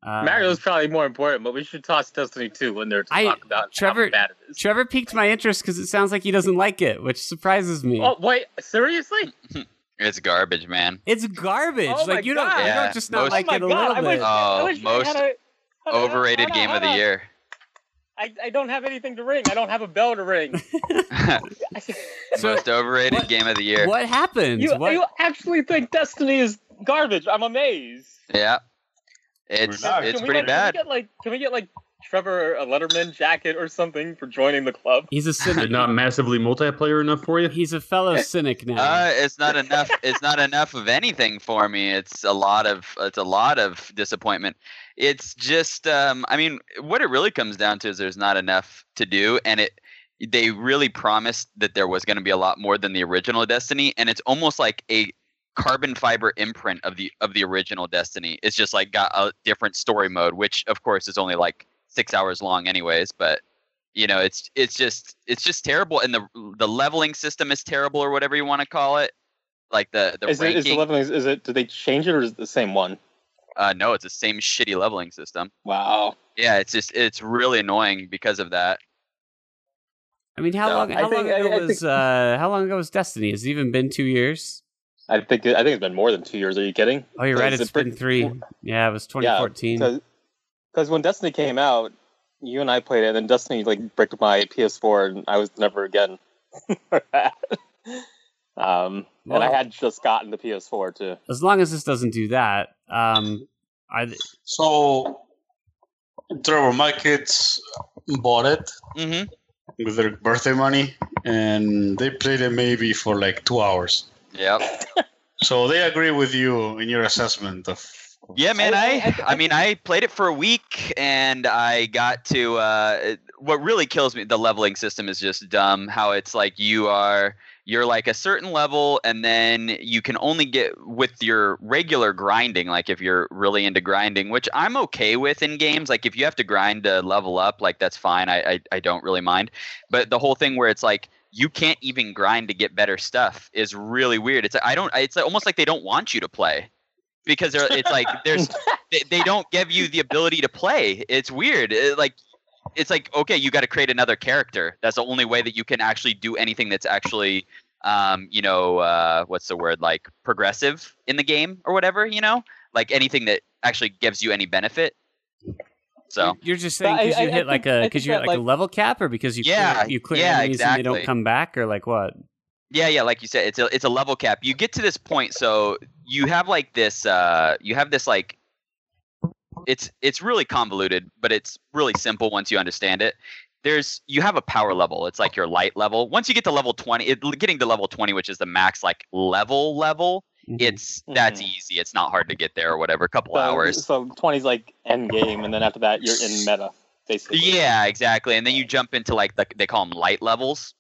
Uh, Mario's probably more important, but we should toss Destiny 2 when they're I- talk about Trevor- how bad it is. Trevor piqued my interest because it sounds like he doesn't like it, which surprises me. oh wait, seriously? It's garbage, man. It's garbage. Oh like you don't, God. you don't just not most- like oh it a god! little I wish, bit. I Oh, wish most a- Overrated had a- game of the a- year. I, I don't have anything to ring. I don't have a bell to ring. So, Most overrated what- game of the year. what happened? you, what? you actually think Destiny is garbage? I'm amazed. Yeah. It's it's Can pretty get- bad. Can we get like, can we get like Trevor a Letterman jacket or something for joining the club? He's a cynic. not massively multiplayer enough for you? He's a fellow cynic now. Uh, it's not enough. It's not enough of anything for me. It's a lot of. It's a lot of disappointment. It's just. Um, I mean, what it really comes down to is there's not enough to do, and it. They really promised that there was going to be a lot more than the original Destiny, and it's almost like a carbon fiber imprint of the of the original Destiny. It's just like got a different story mode, which of course is only like six hours long, anyways. But you know, it's it's just it's just terrible, and the the leveling system is terrible, or whatever you want to call it. Like the the Is it, is the leveling? Is it? Did they change it or is it the same one? uh, no, it's the same shitty leveling system. Wow. Yeah, it's just it's really annoying because of that. I mean, how No, long? I How long think- I- ago I was? think- Uh, how long ago was Destiny? Has it even been two years? I think I think it's been more than two years. Are you kidding? Oh, you're right. Is It's it been pretty- three. Yeah, it was 2014. Because when Destiny came out, you and I played it, and then Destiny like bricked my PS4, and I was never again. um, and I had just gotten the PS4 too. as long as this doesn't do that, um, I So, Trevor, my kids bought it Mm-hmm. with their birthday money, and they played it maybe for like two hours. Yep. So they agree with you in your assessment of. Yeah, man. I- I, I- I, mean, I played it for a week, and I got to. Uh, what really kills me, the leveling system is just dumb. How it's like you are, you're like a certain level, and then you can only get with your regular grinding. Like if you're really into grinding, which I'm okay with in games. Like if you have to grind to level up, like that's fine. I, I, I don't really mind. But the whole thing where it's like you can't even grind to get better stuff is really weird. It's I don't. It's almost like they don't want you to play because they're, it's like there's they, they don't give you the ability to play. It's weird. It, like it's like okay, you got to create another character. That's the only way that you can actually do anything that's actually um, you know, uh, what's the word like progressive in the game or whatever, you know? Like anything that actually gives you any benefit. So, you're just saying because you I- I hit like think- I a think because you hit that, like, a level cap, or because you Yeah, clear, you clear yeah, enemies and they don't come back, or like what? Yeah, yeah, like you said, it's a it's a level cap. You get to this point, so you have like this uh you have this like it's it's really convoluted, but it's really simple once you understand it. There's you have a power level. It's like your light level. Once you get to level 20, it, getting to level 20, which is the max like level level, Mhm. it's that's Mhm. easy. It's not hard to get there or whatever, a couple So, hours. So 20 is like end game, and then after that you're in meta, basically. Yeah, exactly. And then you jump into like the, they call them light levels.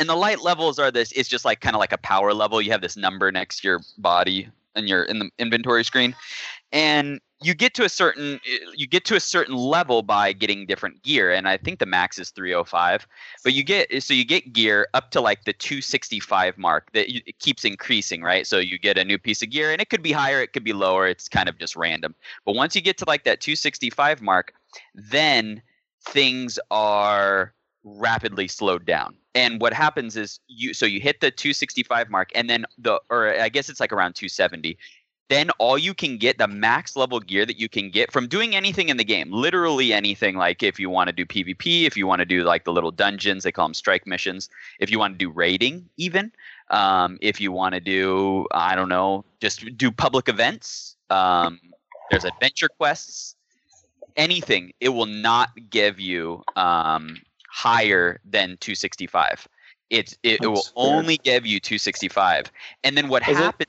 And the light levels are this. It's just like kind of like a power level. You have this number next to your body and your in the inventory screen, and you get to a certain eh, you get to a certain level by getting different gear and i think the max is 305 but you get so you get gear up to like the 265 mark that it keeps increasing right so you get a new piece of gear and it could be higher it could be lower it's kind of just random but once you get to like that 265 mark then things are rapidly slowed down and what happens is you so you hit the 265 mark and then the or i guess it's like around 270 then all you can get the max level gear that you can get from doing anything in the game literally anything like if you want to do pvp if you want to do like the little dungeons they call them strike missions if you want to do raiding even um, if you want to do i don't know just do public events um, there's adventure quests anything it will not give you um, higher than 265 it's it, it will weird. only give you 265 and then what Is happens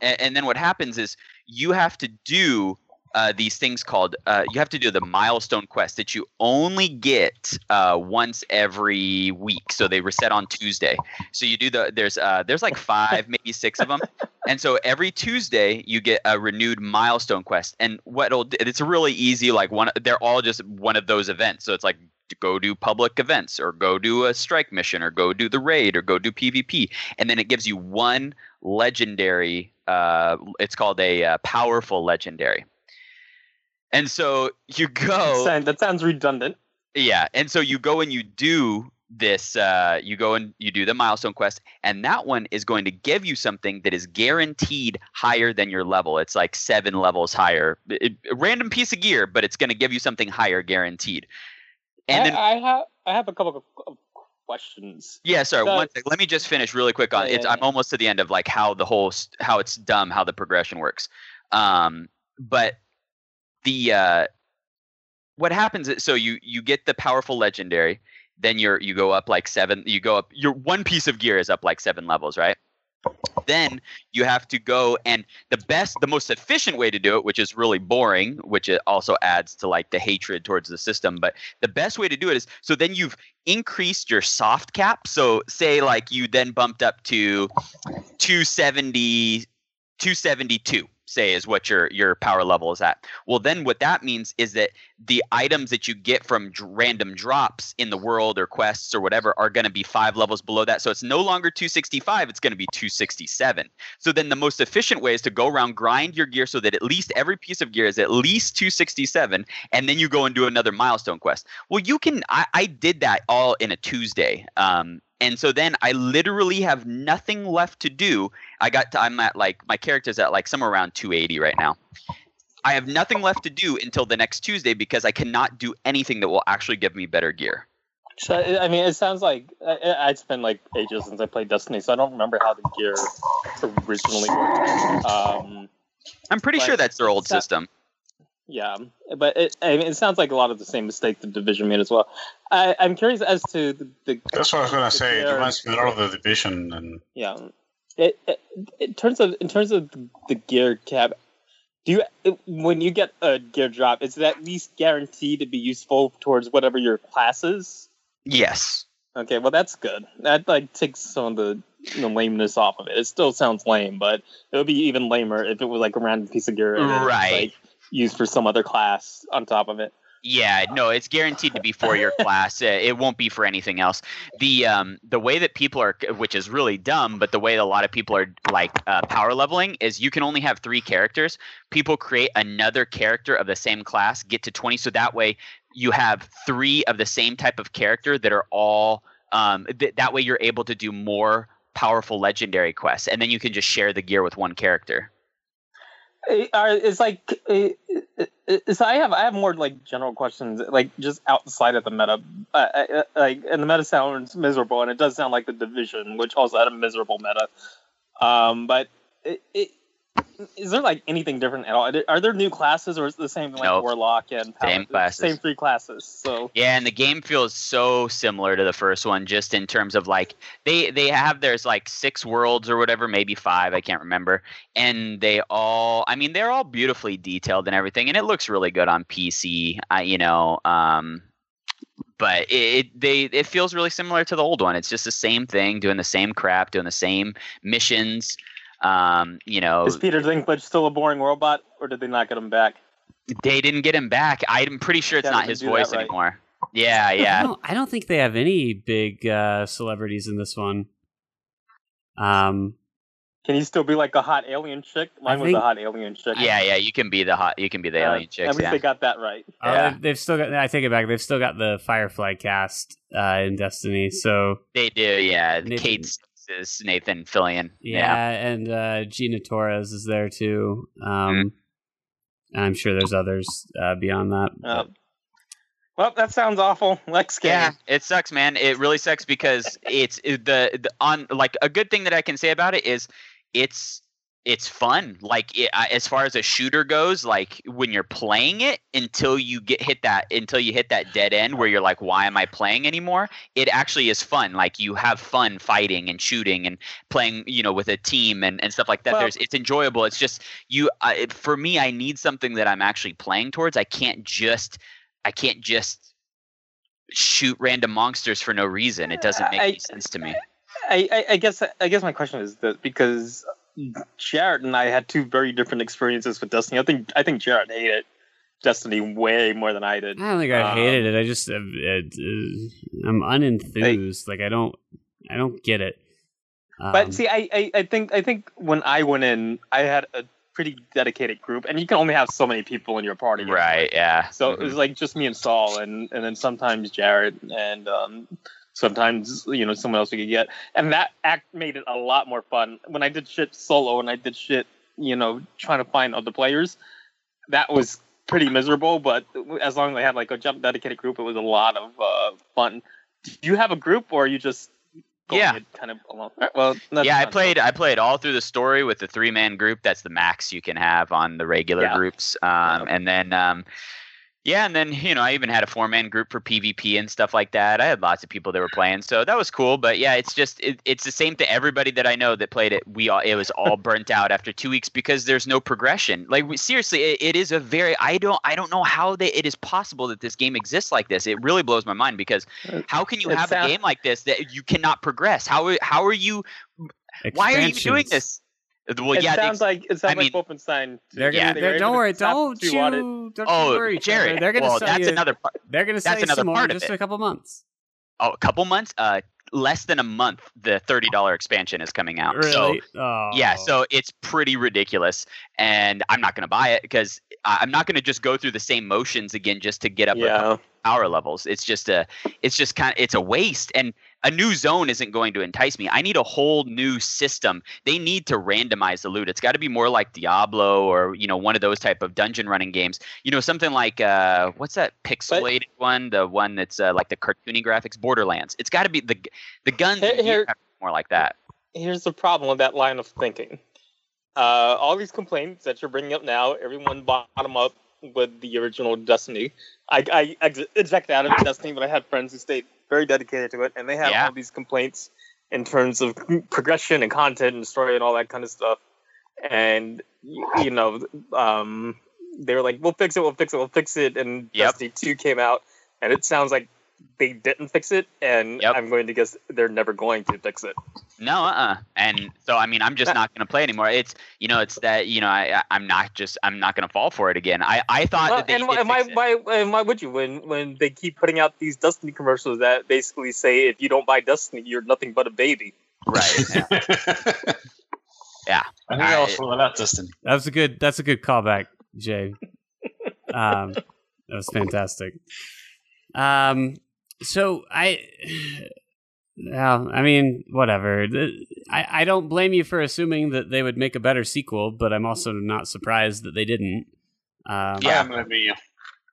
and then what happens is you have to do uh, these things called uh, you have to do the milestone quest that you only get uh, once every week. So they reset on tuesday. So you do the there's uh, there's like five maybe six of them and so every tuesday you get a renewed milestone quest. And what it's really easy like one they're all just one of those events. So it's like go do public events or go do a strike mission or go do the raid or go do pvp and then it gives you one legendary uh, it's called a uh, powerful legendary and so you go that sounds redundant. yeah, and so you go and you do this. Uh, you go and you do the milestone quest, and that one is going to give you something that is guaranteed higher than your level. It's like seven levels higher. It- a random piece of gear, but it's going to give you something higher, guaranteed. And I, then, I have I have a couple of, questions. yeah, sorry, so- one sec. Let me just finish really quick on Yeah, it's. yeah, I'm yeah. almost to the end of like how the whole st- how it's dumb, how the progression works. Um, but the uh, what happens is so you you get the powerful legendary then you're you go up like seven you go up your one piece of gear is up like seven levels right? Then you have to go and the best the most efficient way to do it which is really boring which it also adds to like the hatred towards the system but the best way to do it is so then you've increased your soft cap so say like you then bumped up to 270 272 say is what your your power level is at. Well then what that means is that the items that you get from dr- random drops in the world or quests or whatever are going to be five levels below that. So it's no longer 265 it's going to be 267 so then the most efficient way is to go around grind your gear so that at least every piece of gear is at least 267 and then you go and do another milestone quest. Well you can i, I did that all in a tuesday um, and so then i literally have nothing left to do I got to, I'm at like my character's at like somewhere around 280 right now. I have nothing left to do until the next Tuesday because I cannot do anything that will actually give me better gear. So I mean, it sounds like I, it's been like ages since I played Destiny, so I don't remember how the gear originally worked. Um, I'm pretty sure that's their old not- system. Yeah, but it, I mean, it sounds like a lot of the same mistake the division made as well. I, I'm curious as to the, the That's what I was gonna say. It reminds me a lot of the division, and Yeah. It, it, in terms of in terms of the gear cap, do you it, when you get a gear drop, is it at least guaranteed to be useful towards whatever your class is? Yes. Okay, well that's good. That like takes some of the, the lameness off of it. It still sounds lame, but it would be even lamer if it was like a random piece of gear, Right. Like, used for some other class on top of it. Yeah, no, it's guaranteed to be for your class. It won't be for anything else. The um the way that people are, which is really dumb, but the way a lot of people are like uh, power leveling is you can only have three characters. People create another character of the same class, get to twenty, so that way you have three of the same type of character that are all um th- that way you're able to do more powerful legendary quests, and then you can just share the gear with one character. It's like so I have I have more like general questions like just outside of the meta. Uh, uh, like and the meta sounds miserable, and it does sound like the division, which also had a miserable meta. Um, but it, is there like anything different at all? Are there, new classes, or is it the same like Nope. warlock and paladin? classes. Same three classes. So Yeah, and the game feels so similar to the first one, just in terms of like they they have there's like six worlds or whatever, maybe five, I can't remember, and they all, I mean, they're all beautifully detailed and everything, and it looks really good on PC. I, you know, um, but it, it they it feels really similar to the old one. It's just the same thing, doing the same crap, doing the same missions. Um, you know, is Peter Dinklage still a boring robot, or did they not get him back? They didn't get him back. I'm pretty sure it's Yeah, not his voice right. anymore. Yeah, I yeah. don't, I don't think they have any big uh, celebrities in this one. Um, Can he still be like a hot alien chick? Mine was think- a hot alien chick. Yeah, yeah, you can be the hot, you can be the Uh, alien chick. At least Yeah. they got that right. oh, Yeah. they've, they've still got. I take it back. They've still got the Firefly cast uh, in Destiny. So They do, yeah. Nathan- Cayde Six is Nathan Fillion. yeah, and uh, Gina Torres is there too. Um, and I'm sure there's others uh, beyond that. Uh, well, that sounds awful. Next game. Yeah, it sucks, man. It really sucks because it's it- the, the on like a good thing that I can say about it is it's it's fun. Like it, as far as a shooter goes, like when you're playing it until you get hit that until you hit that dead end where you're like, why am I playing anymore? It actually is fun. Like you have fun fighting and shooting and playing, you know, with a team and, and stuff like that. Well- There's it's enjoyable. It's just you. It, for me, I need something that I'm actually playing towards. I can't just I can't just shoot random monsters for no reason. It doesn't make I- any sense to me. I, I, I guess I guess my question is that because Jared and I had two very different experiences with Destiny. I think I think Jared hated Destiny way more than I did. I don't think I Um, hated it. I just uh, it, uh, I'm unenthused. like I don't I don't get it. Um, But see, I, I, I think I think when I went in, I had a pretty dedicated group, and you can only have so many people in your party. Right? Yeah. So it Mhm. was like just me and Saul, and and then sometimes Jared, and um, sometimes you know someone else we could get, and that act made it a lot more fun. When I did shit solo, and I did shit, you know, trying to find other players, that was pretty miserable. But as long as I had like a jump dedicated group, it was a lot of uh, fun. Do you have a group, or are you just Yeah. kind of alone? Well, yeah, I played. I played all through the story with the three man group. That's the max you can have on the regular Yeah. groups. Um, and then, um, yeah, and then you know, I even had a four man group for PvP and stuff like that. I had lots of people that were playing, so that was cool. But yeah, it's just it, it's the same thing. Everybody that I know that played it, we all it was all burnt out after two weeks because there's no progression. Like we, seriously, it, it is a very I don't I don't know how they, it is possible that this game exists like this. It really blows my mind because uh, how can you It have sound- a game like this that you cannot progress? How how are you why are you doing this? Well, it yeah, the sounds ex- like it sounds I mean- like Wolfenstein. They're Yeah. gonna. They they're- don't worry. Don't two you. Don't oh, worry, Jerry. They're gonna well, sell that's you. another part. They're gonna sell that's another some more part in of just it. a couple months. Oh, a couple months. Uh, less than a month. The thirty dollar expansion is coming out. Really? So oh. yeah, so it's pretty ridiculous, and I'm not gonna buy it because I'm not gonna just go through the same motions again just to get up a Yeah. power levels. It's just a, it's just kind of, it's a waste. And a new zone isn't going to entice me. I need a whole new system. They need to randomize the loot. It's got to be more like Diablo or you know one of those type of dungeon running games. You know something like uh, what's that pixelated one? The one that's uh, like the cartoony graphics, Borderlands. It's got to be the the guns Here- here- have to be more like that. here's the problem with that line of thinking. Uh, all these complaints that you're bringing up now, everyone bottom up with the original Destiny. I, I ex- ejected out of Destiny, but I had friends who stayed very dedicated to it, and they have Yeah. all these complaints in terms of progression and content and story and all that kind of stuff. And you know, um, they were like, "We'll fix it. We'll fix it. We'll fix it." And Yep. Destiny Two came out, and it sounds like they didn't fix it, and Yep. I'm going to guess they're never going to fix it. No, uh, uh and so I mean, I'm just not going to play anymore. It's you know, it's that you know, I I- I'm not just I'm not going to fall for it again. I I thought Well, that they and did why, why, it. why, and why would you when when they keep putting out these Destiny commercials that basically say if you don't buy Destiny, you're nothing but a baby. right. yeah. Yeah. I think I was for that, Dustin. That's a good. That's a good callback, Jay. Um, that was fantastic. Um, so I, well, I mean, whatever. I I don't blame you for assuming that they would make a better sequel, but I'm also not surprised that they didn't. Um, Yeah. I'm gonna be.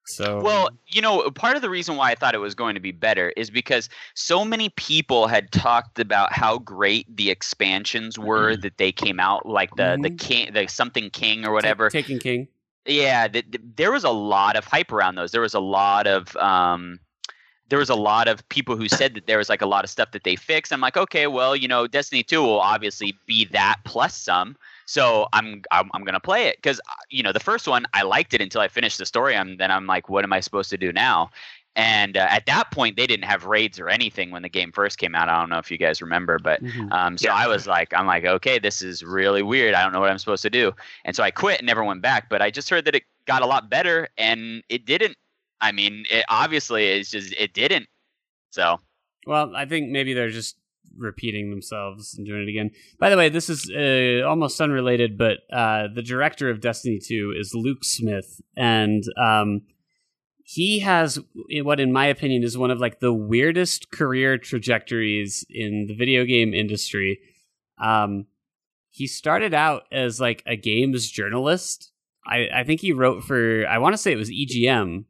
So Well, you know, part of the reason why I thought it was going to be better is because so many people had talked about how great the expansions were that they came out, like the the Mhm. king, the something king or Ta- whatever. Taken King. Yeah, th- th- there was a lot of hype around those. There was a lot of um, there was a lot of people who said that there was like a lot of stuff that they fixed. I'm like, okay, well, you know, Destiny 2 will obviously be that plus some. So I'm I'm, I'm gonna play it because you know the first one I liked it until I finished the story. And then I'm like, what am I supposed to do now? And uh, at that point, they didn't have raids or anything when the game first came out. I don't know if you guys remember, but Mhm. um, so Yeah. I was like, I'm like, okay, this is really weird. I don't know what I'm supposed to do. And so I quit and never went back. But I just heard that it got a lot better, and it didn't. I mean, it, obviously, it's just it didn't. So Well, I think maybe they're just repeating themselves and doing it again. By the way, this is uh, almost unrelated, but uh, the director of Destiny 2 is Luke Smith, and um, he has what, in my opinion, is one of like the weirdest career trajectories in the video game industry. Um, he started out as like a games journalist. I, I think he wrote for I want to say it was EGM,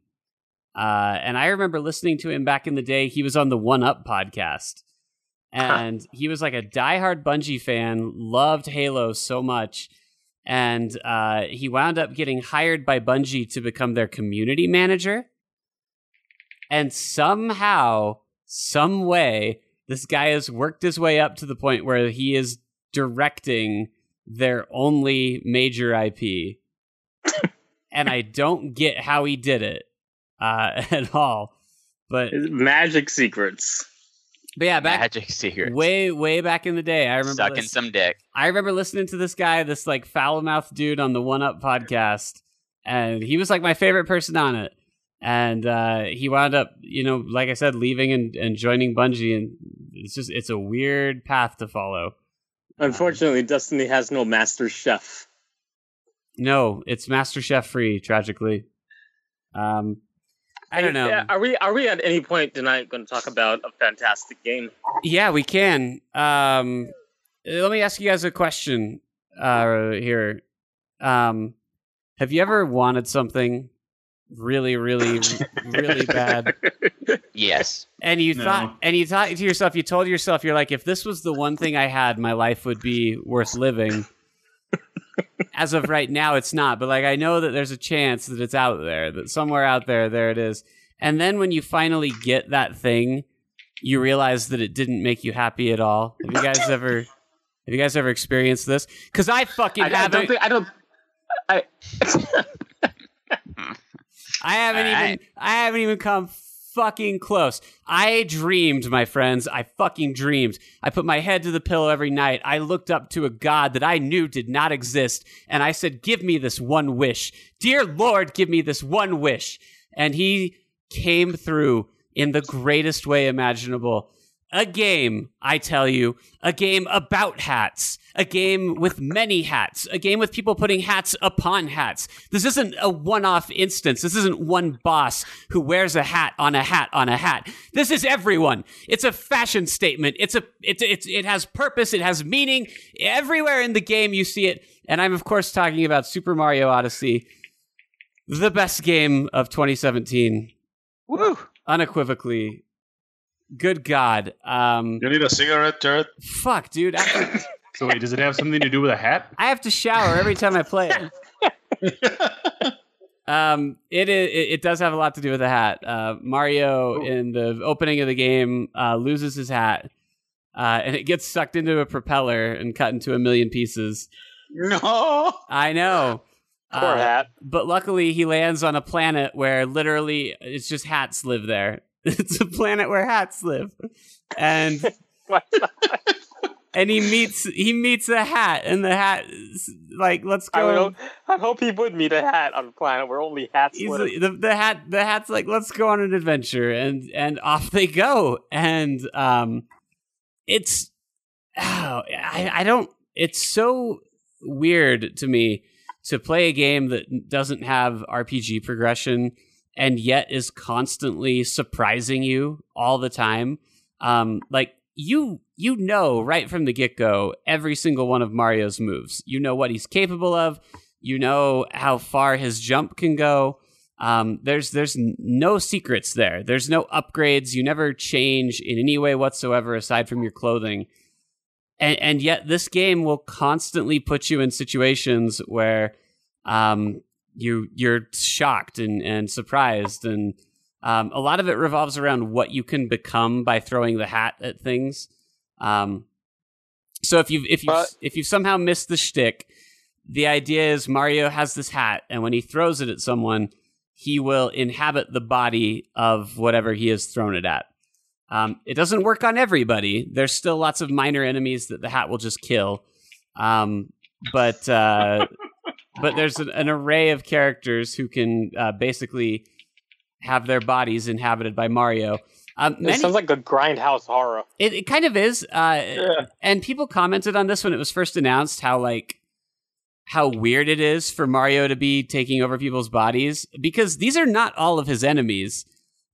uh, and I remember listening to him back in the day. He was on the One Up podcast. And he was like a diehard Bungie fan, loved Halo so much. And uh, he wound up getting hired by Bungie to become their community manager. And somehow, some way, this guy has worked his way up to the point where he is directing their only major IP. and I don't get how he did it uh, at all. But Magic secrets. but yeah, back magic secrets, way way back in the day, I remember sucking lis- some dick. I remember listening to this guy, this like foul mouthed dude on the One Up podcast, and he was like my favorite person on it. And uh, he wound up, you know, like I said, leaving and, and joining Bungie, and it's just it's a weird path to follow. Unfortunately, Destiny has no Master Chief. No, it's Master Chief free, tragically. Um, I don't know. Yeah, Are we are we at any point tonight going to talk about a fantastic game? Yeah, we can. Um, let me ask you guys a question uh, here. Um, have you ever wanted something really, really, really bad, Yes. and you No. thought, and you thought to yourself, you told yourself, you're like, if this was the one thing I had, my life would be worth living. As of right now, it's not, but like I know that there's a chance that it's out there, that somewhere out there, there it is. And then when you finally get that thing, you realize that it didn't make you happy at all. Have you guys ever? Have you guys ever experienced this? Because I fucking I, I haven't. don't think I don't. I I haven't even. I haven't even come fucking close. I dreamed, my friends. I fucking dreamed. I put my head to the pillow every night. I looked up to a god that I knew did not exist, and I said, "Give me this one wish, dear Lord. Give me this one wish." And he came through in the greatest way imaginable. A game, I tell you, a game about hats, a game with many hats, a game with people putting hats upon hats. This isn't a one off instance. This isn't one boss who wears a hat on a hat on a hat. This is everyone. It's a fashion statement. It's a, it's, it's, it has purpose. It has meaning. Everywhere in the game you see it. And I'm, of course, talking about Super Mario Odyssey, the best game of 2017, Woo. unequivocally. Good God. Um, You need a cigarette, Jared? fuck, dude. After, So wait, does it have something to do with a hat? I have to shower every time I play it. Um, it is. It, it does have a lot to do with the hat. Uh, Mario in the opening of the game uh, loses his hat, uh, and it gets sucked into a propeller and cut into a million pieces. No. I know. poor Uh, hat. But luckily, he lands on a planet where literally it's just hats live there. It's a planet where hats live, and and he meets he meets a hat, and the hat is like let's I, go. would, I hope he would meet a hat on a planet where only hats live. the, the hat the hat's like let's go on an adventure and and off they go and um it's oh, I, I don't it's so weird to me to play a game that doesn't have RPG progression and yet is constantly surprising you all the time um like you you know right from the get-go every single one of Mario's moves you know what he's capable of you know how far his jump can go um, there's there's no secrets there. There's no upgrades. You never change in any way whatsoever aside from your clothing. And and yet this game will constantly put you in situations where um, you you're shocked and, and surprised and um, a lot of it revolves around what you can become by throwing the hat at things. Um, so if you if you if you somehow missed the shtick, the idea is Mario has this hat, and when he throws it at someone, he will inhabit the body of whatever he has thrown it at. Um, it doesn't work on everybody. There's still lots of minor enemies that the hat will just kill. Um, but uh, but there's an, an array of characters who can uh, basically have their bodies inhabited by Mario. Um, It sounds like a grindhouse horror. it, it kind of is. Uh, Yeah. And people commented on this when it was first announced how like how weird it is for Mario to be taking over people's bodies because these are not all of his enemies.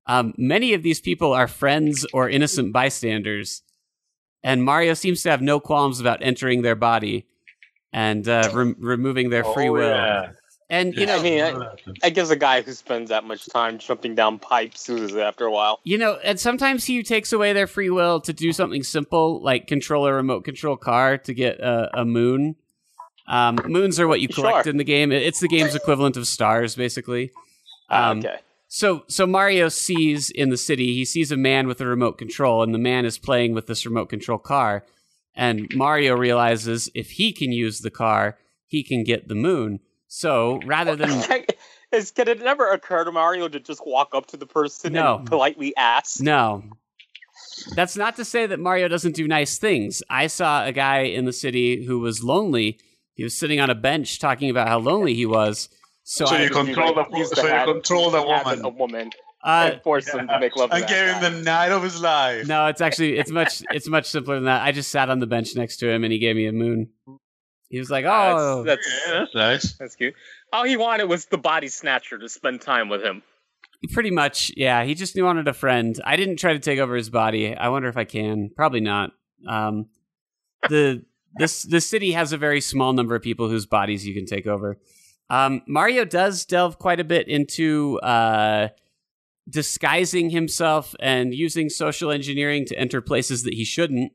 Um, many of these people are friends or innocent bystanders, and Mario seems to have no qualms about entering their body and uh, rem- removing their free Oh, will. yeah. And you know, I mean, I, I guess a guy who spends that much time jumping down pipes loses after a while. You know, and sometimes he takes away their free will to do something simple, like control a remote control car to get a, a moon. Um, moons are what you collect Sure. in the game. It's the game's equivalent of stars, basically. Um, okay. So, so Mario sees in the city, he sees a man with a remote control, and the man is playing with this remote control car. And Mario realizes if he can use the car, he can get the moon. So, rather than Is, can it never occur to Mario to just walk up to the person No. and politely ask? No. That's not to say that Mario doesn't do nice things. I saw a guy in the city who was lonely. He was sitting on a bench talking about how lonely he was. So, So I, you control the Use so you control the woman A woman uh, and force them to make love. to and gave him guy. the night of his life. no, it's actually it's much it's much simpler than that. I just sat on the bench next to him and he gave me a moon. He was like, "Oh, That's, that's Yeah, that's nice. that's cute. All he wanted was the body snatcher to spend time with him. pretty much, yeah." He just wanted a friend. I didn't try to take over his body. I wonder if I can. Probably not. Um, the this the city has a very small number of people whose bodies you can take over. Um, Mario does delve quite a bit into uh, disguising himself and using social engineering to enter places that he shouldn't.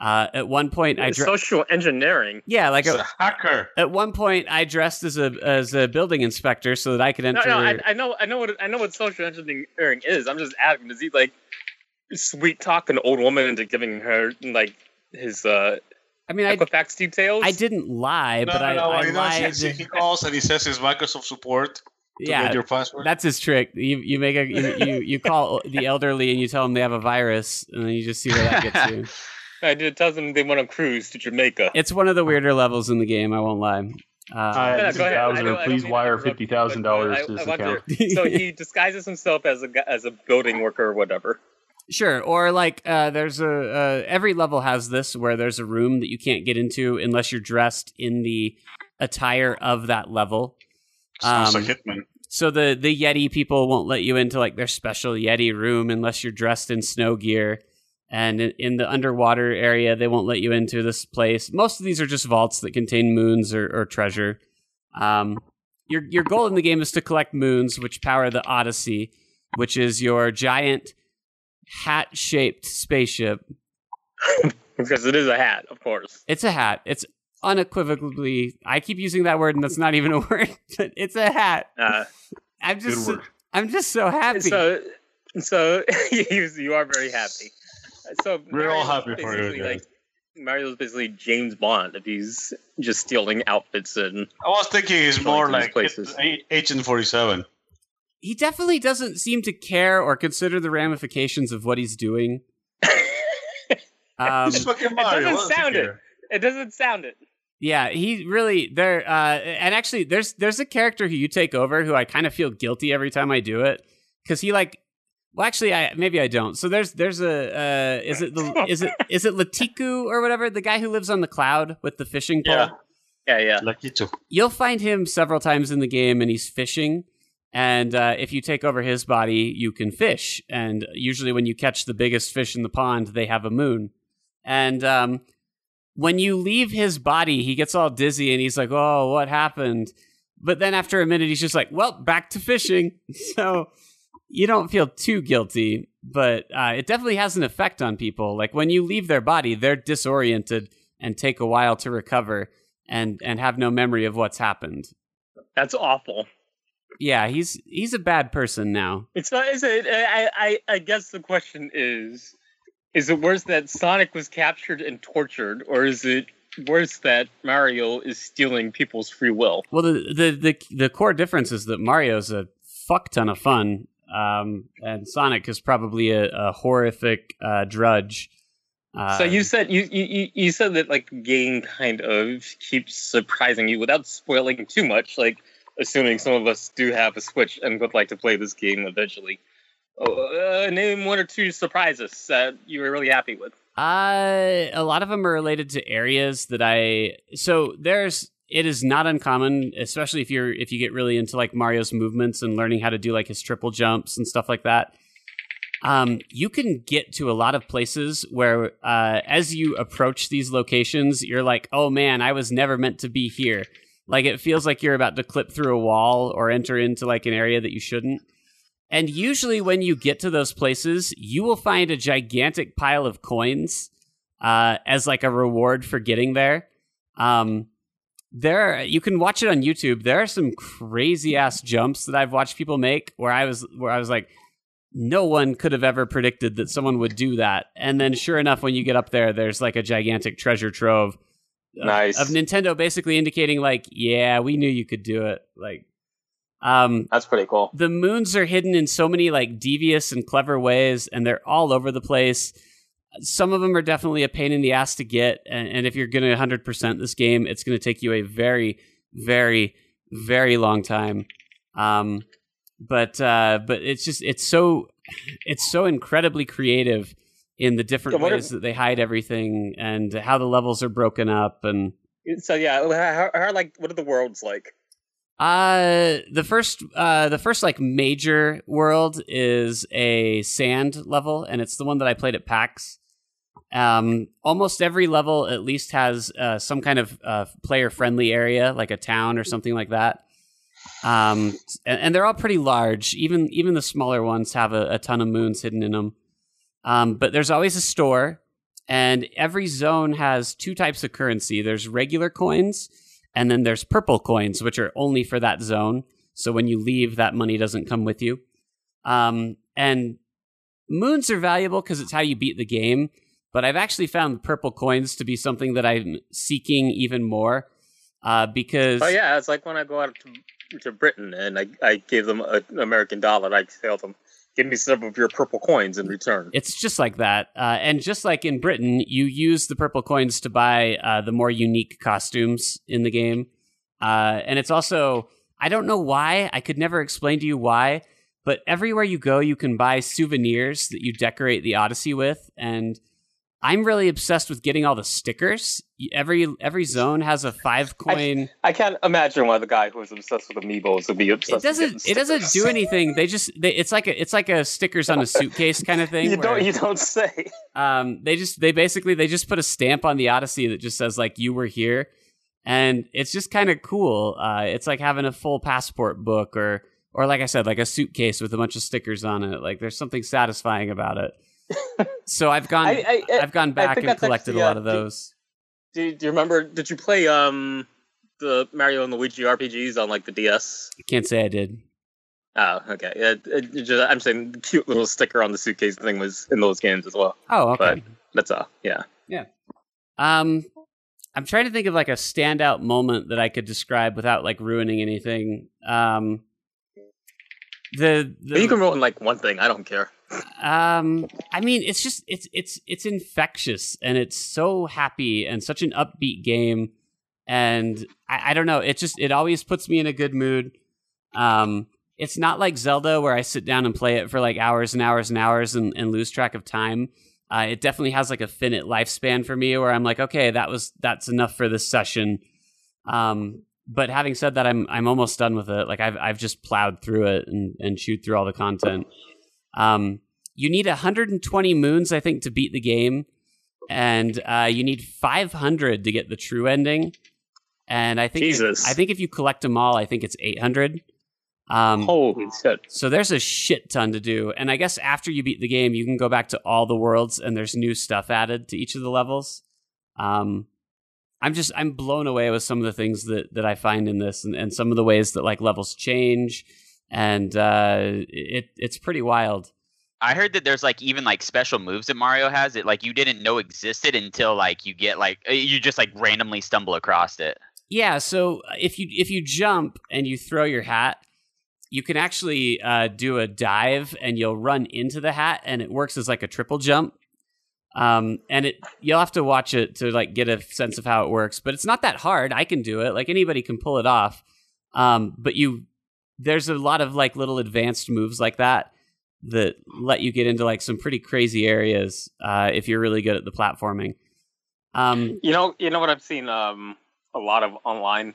Uh, at one point, I dre- Social engineering. yeah, like a, a hacker. at one point, I dressed as a as a building inspector so that I could enter. no, I, I know, I know what I know what social engineering is. I'm just asking, does he like sweet talk an old woman into giving her like his uh, I mean, I Equifax details? I didn't lie, No, but no, I, no. I he, lied. knows, he, he calls and he says his Microsoft support to yeah, your password. that's his trick. You you make a you, you you call the elderly and you tell them they have a virus, and then you just see where that gets you. I did tell them they want to cruise to Jamaica. It's one of the weirder levels in the game. I won't lie. Uh, Uh, Yeah, go ahead. I Bowser. don't- I don't Please wire fifty thousand dollars to but this I- I want account. to- so he disguises himself as a as a building worker or whatever. Sure, or like uh, there's a uh, every level has this where there's a room that you can't get into unless you're dressed in the attire of that level. Sounds Um, like Hitman. So the the Yeti people won't let you into like their special Yeti room unless you're dressed in snow gear. And in, in the underwater area, they won't let you into this place. Most of these are just vaults that contain moons or, or treasure. Um, your your goal in the game is to collect moons, which power the Odyssey, which is your giant hat shaped spaceship. Because it is a hat, of course. It's a hat. It's unequivocally. I keep using that word, and that's not even a word. But it's a hat. Uh, I'm just. Good. I'm just so happy. so, so you you are very happy. So We're all happy for you, basically, Like Mario's basically James Bond if he's just stealing outfits and I was thinking he's more to these like places. A- Agent 47. he definitely doesn't seem to care or consider the ramifications of what he's doing. Um, He's fucking it doesn't what does he sound it. It doesn't sound it. Yeah, he really there. Uh, and actually, there's there's a character who you take over who I kind of feel guilty every time I do it because he like. Well, actually, I maybe I don't. So there's there's a uh, is it the is it is it Latiku or whatever the guy who lives on the cloud with the fishing pole. Yeah. Yeah, yeah. Lakitu. You'll find him several times in the game, and he's fishing. And uh, if you take over his body, you can fish. And usually, when you catch the biggest fish in the pond, they have a moon. And um, when you leave his body, he gets all dizzy and he's like, "Oh, what happened?" But then after a minute, he's just like, "Well, back to fishing." so you don't feel too guilty, but uh, it definitely has an effect on people. Like when you leave their body, they're disoriented and take a while to recover and and have no memory of what's happened. That's awful. Yeah, he's he's a bad person now. It's not. Is it? I, I. I guess the question is: Is it worse that Sonic was captured and tortured, or is it worse that Mario is stealing people's free will? Well, the the the, the core difference is that Mario's a fuck ton of fun. Um, and Sonic is probably a, a horrific uh, drudge. Uh, so you said you, you you said that like game kind of keeps surprising you without spoiling too much. Like assuming some of us do have a Switch and would like to play this game eventually. Uh, name one or two surprises that you were really happy with. Uh, a lot of them are related to areas that I. So there's. It is not uncommon, especially if you're if you get really into like Mario's movements and learning how to do like his triple jumps and stuff like that. Um, you can get to a lot of places where, uh, as you approach these locations, you're like, "Oh man, I was never meant to be here." Like it feels like you're about to clip through a wall or enter into like an area that you shouldn't. And usually, when you get to those places, you will find a gigantic pile of coins uh, as like a reward for getting there. Um, there, you can watch it on YouTube. There are some crazy ass jumps that I've watched people make where I was where I was like, no one could have ever predicted that someone would do that. And then, sure enough, when you get up there, there's like a gigantic treasure trove. Of, Nice. of Nintendo basically indicating like, yeah, we knew you could do it. Like, um, That's pretty cool. the moons are hidden in so many like devious and clever ways and they're all over the place some of them are definitely a pain in the ass to get and, and if you're going to 100% this game it's going to take you a very very very long time um, but uh, but it's just it's so it's so incredibly creative in the different Yeah, what are- ways that they hide everything and how the levels are broken up and So yeah, how, how like what are the worlds like? Uh, the first, uh, the first like major world is a sand level, and it's the one that I played at PAX. Um, almost every level at least has uh, some kind of uh, player-friendly area, like a town or something like that. Um, and, and they're all pretty large. Even even the smaller ones have a, a ton of moons hidden in them. Um, but there's always a store, and every zone has two types of currency. There's regular coins, and then there's purple coins, which are only for that zone. So when you leave, that money doesn't come with you. Um, and moons are valuable because it's how you beat the game. But I've actually found purple coins to be something that I'm seeking even more. Uh, because Oh yeah, it's like when I go out to, to Britain and I, I gave them an American dollar. I tell them, give me some of your purple coins in return. It's just like that. Uh, and just like in Britain, you use the purple coins to buy uh, the more unique costumes in the game. Uh, and it's also, I don't know why, I could never explain to you why, but everywhere you go, you can buy souvenirs that you decorate the Odyssey with. And I'm really obsessed with getting all the stickers. Every every zone has a five coin. I can't imagine why the guy who is obsessed with amiibos would be obsessed. It doesn't. It doesn't do anything. They just. They, it's like a. It's like a stickers on a suitcase kind of thing. You where- don't. You don't say. um, they just they basically they just put a stamp on the Odyssey that just says like you were here, and it's just kind of cool. Uh, it's like having a full passport book or or like I said, like a suitcase with a bunch of stickers on it. Like there's something satisfying about it. So I've gone I, I've gone back and collected actually, a lot of those. do, do you remember? Did you play um the Mario and Luigi RPGs on like the DS? I can't say I did. Oh, okay. Yeah, it, it just, I'm saying the cute little sticker on the suitcase thing was in those games as well. Oh, okay. But- That's all. Yeah. Yeah. Um, I'm trying to think of like a standout moment that I could describe without like ruining anything. Um, the, the you can roll ruin like one thing. I don't care. Um i mean it's just it's it's it's infectious and it's so happy and such an upbeat game and I, I don't know it just it always puts me in a good mood. Um it's not like zelda where i sit down and play it for like hours and hours and hours and, and lose track of time. Uh, it definitely has like a finite lifespan for me where i'm like okay that was that's enough for this session. Um but having said that i'm i'm almost done with it. Like i've i've just plowed through it and and chewed through all the content um, you need 120 moons, I think, to beat the game, and uh, you need 500 to get the true ending. And I think Jesus. I think if you collect them all, I think it's 800. Um, Holy shit! so there's a shit ton to do, and I guess after you beat the game, you can go back to all the worlds, and there's new stuff added to each of the levels. Um, I'm just I'm blown away with some of the things that that I find in this, and, and some of the ways that like levels change, and uh, it it's pretty wild. I heard that there's like even like special moves that Mario has that like you didn't know existed until like you get like uh, you just like randomly stumble across it. Yeah, so uh, if you if you jump and you throw your hat, you can actually uh, do a dive and you'll run into the hat and it works as like a triple jump. Um, and it you'll have to watch it to like get a sense of how it works, but it's not that hard. I can do it. Like anybody can pull it off. Um, but you there's a lot of like little advanced moves like that that let you get into like some pretty crazy areas uh, if you're really good at the platforming. Um, You know, you know what I've seen um, a lot of online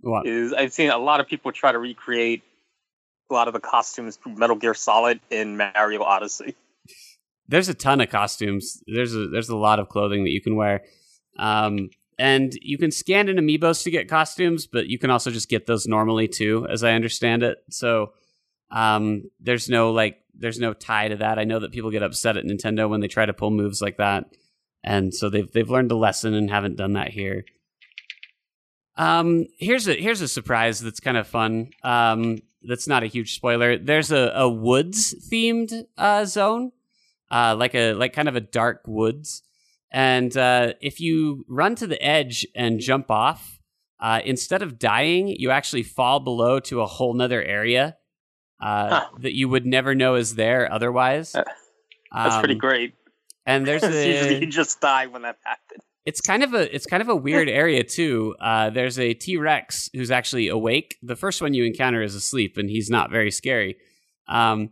what? is I've seen a lot of people try to recreate a lot of the costumes from Metal Gear Solid in Mario Odyssey. there's a ton of costumes. There's a there's a lot of clothing that you can wear. Um, and you can scan in amiibos to get costumes, but you can also just get those normally too, as I understand it. So um, there's no like there's no tie to that. I know that people get upset at Nintendo when they try to pull moves like that, and so they've they've learned a lesson and haven't done that here. Um, here's a here's a surprise that's kind of fun. Um, that's not a huge spoiler. There's a, a woods themed uh, zone, uh, like a like kind of a dark woods, and uh, if you run to the edge and jump off, uh, instead of dying, you actually fall below to a whole nother area uh, Huh. that you would never know is there otherwise. Uh, That's pretty Um, great. And there's Usually a you just die when that happens. it's kind of a it's kind of a weird area too. Uh, there's a T Rex who's actually awake. The first one you encounter is asleep, and he's not very scary. Um,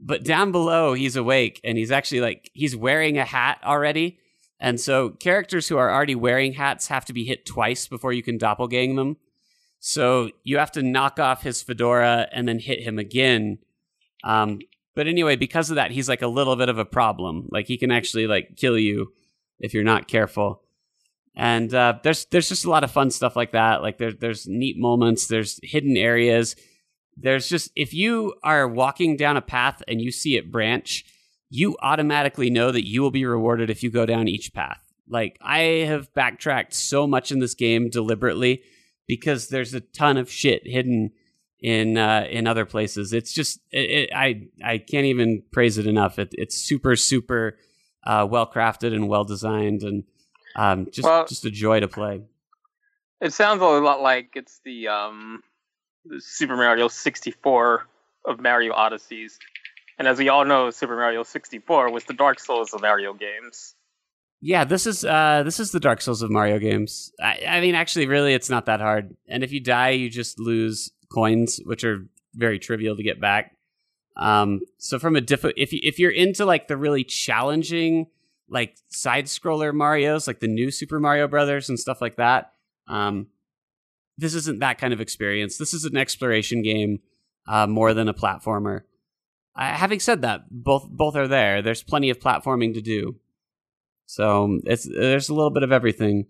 but down below, he's awake, and he's actually like he's wearing a hat already. And so characters who are already wearing hats have to be hit twice before you can doppelgang them. So you have to knock off his fedora and then hit him again. Um, but anyway, because of that, he's like a little bit of a problem. Like he can actually like kill you if you're not careful. And uh, there's there's just a lot of fun stuff like that. Like there's there's neat moments. There's hidden areas. There's just if you are walking down a path and you see it branch, you automatically know that you will be rewarded if you go down each path. Like I have backtracked so much in this game deliberately because there's a ton of shit hidden in uh, in other places. It's just it, it, I I can't even praise it enough. It, it's super super uh, well crafted and well designed and um, just Well- just a joy to play. It sounds a lot like it's the um, the Super Mario 64 of Mario Odysseys. And as we all know, Super Mario 64 was the Dark Souls of Mario games. Yeah, this is uh, this is the Dark Souls of Mario games. I, I mean, actually, really, it's not that hard. And if you die, you just lose coins, which are very trivial to get back. Um, so from a diff, if you, if you're into like the really challenging like side scroller Mario's, like the new Super Mario Brothers and stuff like that, um, this isn't that kind of experience. This is an exploration game uh, more than a platformer. Uh, having said that, both both are there. There's plenty of platforming to do. So it's there's a little bit of everything.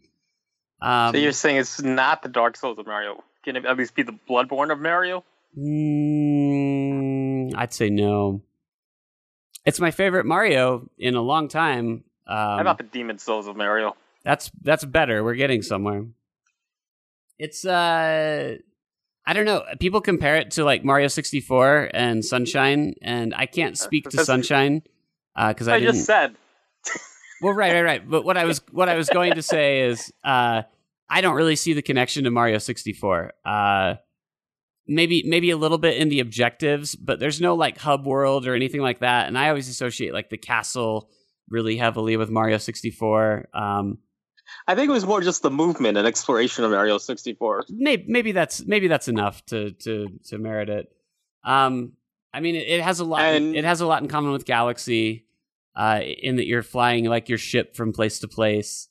Um, so you're saying it's not the Dark Souls of Mario? Can it at least be the Bloodborne of Mario? mm, I'd say no. It's my favorite Mario in a long time. Um, How about the Demon Souls of Mario? that's that's better. We're getting somewhere. It's uh I don't know. People compare it to like Mario 64 and Sunshine, and I can't speak to Sunshine because I, I, didn't. just said. Well, right, right, right. But what I was what I was going to say is, uh, I don't really see the connection to Mario 64. Uh, maybe maybe a little bit in the objectives, but there's no like hub world or anything like that. And I always associate like the castle really heavily with Mario 64. Um, I think it was more just the movement and exploration of Mario 64. maybe maybe that's maybe that's enough to to to merit it. Um, I mean, it, it has a lot. And- it has a lot in common with Galaxy, uh, in that you're flying like your ship from place to place.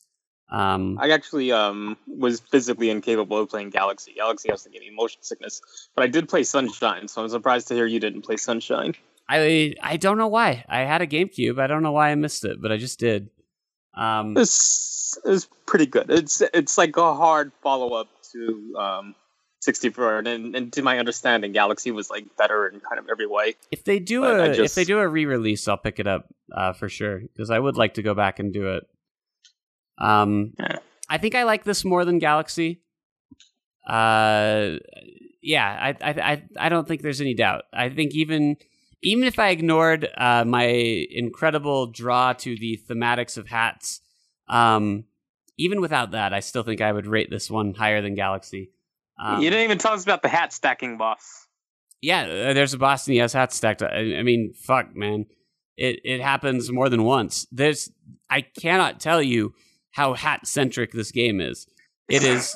Um, I actually um, was physically incapable of playing Galaxy. Galaxy has to give me motion sickness. But I did play Sunshine, so I'm surprised to hear you didn't play Sunshine. I I don't know why. I had a GameCube. I don't know why I missed it, but I just did. Um, It's, it's pretty good. It's it's like a hard follow up to um, 64, and, and to my understanding, Galaxy was like better in kind of every way. if they do but a if they do a re-release, I'll pick it up uh, for sure because I would like to go back and do it. Um, Yeah. I think I like this more than Galaxy. Uh, yeah, I I I I don't think there's any doubt. I think even even if I ignored uh, my incredible draw to the thematics of hats, um, even without that, I still think I would rate this one higher than Galaxy. Um, you didn't even tell us about the hat stacking boss. Yeah, uh, there's a boss and he has hats stacked. I, I mean, fuck, man, it it happens more than once. There's I cannot tell you how hat centric this game is. It is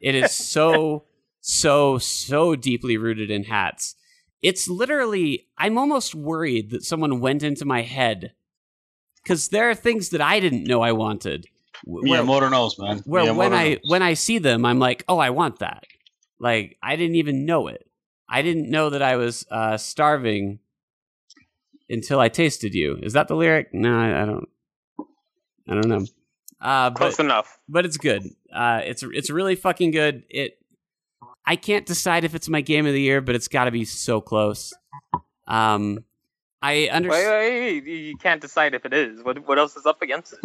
it is so so so deeply rooted in hats. It's literally I'm almost worried that someone went into my head because there are things that I didn't know I wanted. wh- where- Miyamoto knows, man. where when I knows. when I see them, I'm like, oh, I want that. Like I didn't even know it. I didn't know that I was uh, starving until I tasted you. Is that the lyric? No, I, I don't. I don't know. Uh, Close enough. but it's good. Uh, it's it's really fucking good. It. I can't decide if it's my game of the year, but it's got to be so close. Um, I understand. you can't decide if it is. What what else is up against it?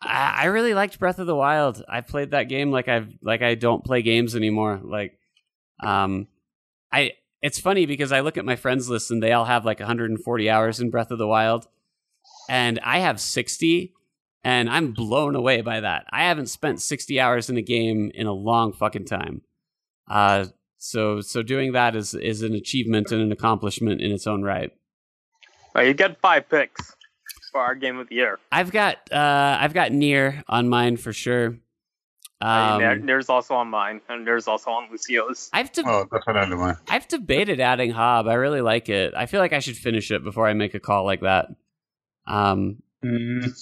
I, I really liked Breath of the Wild. I played that game like I've like I don't play games anymore. Like, um, I it's funny because I look at my friends list and they all have like 140 hours in Breath of the Wild, and I have 60, and I'm blown away by that. I haven't spent 60 hours in a game in a long fucking time. Uh, so so doing that is is an achievement and an accomplishment in its own right. Well, you get five picks for our game of the year. I've got uh I've got NieR on mine for sure. I Um, mean, there's also on mine, and there's also on Lucio's. I've de- Oh, definitely, man. I've debated adding Hob. I really like it. I feel like I should finish it before I make a call like that. Um, Mm,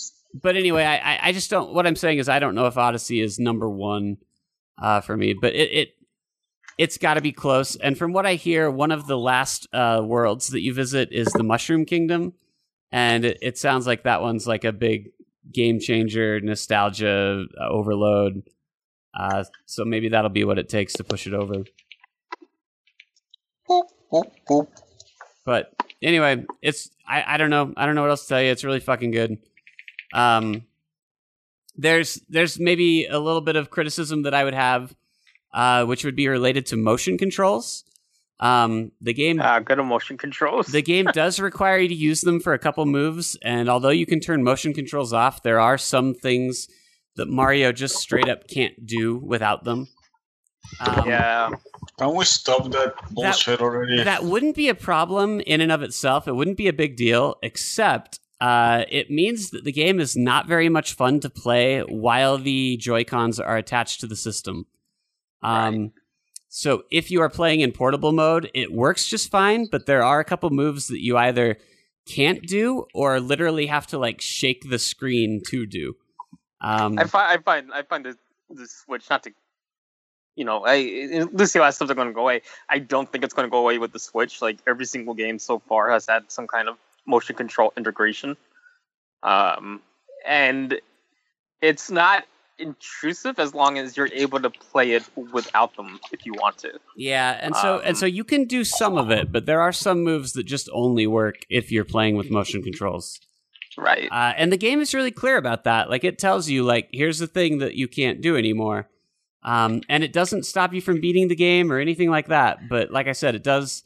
but anyway, I, I- I just don't. What I'm saying is, I don't know if Odyssey is number one uh, for me, but it, it it's got to be close. And from what I hear, one of the last uh, worlds that you visit is the Mushroom Kingdom, and it, it sounds like that one's like a big game changer, nostalgia uh, overload. Uh, so maybe that'll be what it takes to push it over. But anyway, it's I, I don't know. I don't know what else to tell you. It's really fucking good. Um there's there's maybe a little bit of criticism that I would have, uh, which would be related to motion controls. Um the game Uh, good emotion controls. the game does require you to use them for a couple moves, and although you can turn motion controls off, there are some things that Mario just straight up can't do without them. Um, yeah, Can we stop that bullshit already? that wouldn't be a problem in and of itself. It wouldn't be a big deal, except uh, it means that the game is not very much fun to play while the Joy Cons are attached to the system. Um, So if you are playing in portable mode, it works just fine, but there are a couple moves that you either can't do or literally have to like shake the screen to do. Um, I find I find I find the the Switch not to, you know, I Lucio has stuff that's going to go away. I don't think it's going to go away with the Switch. Like every single game so far has had some kind of motion control integration, um, and it's not intrusive as long as you're able to play it without them if you want to. Yeah, and so and Um, so you can do some of it, but there are some moves that just only work if you're playing with motion controls. Right. Uh, and the game is really clear about that. Like it tells you, like here's the thing that you can't do anymore, um, and it doesn't stop you from beating the game or anything like that. But like I said, it does.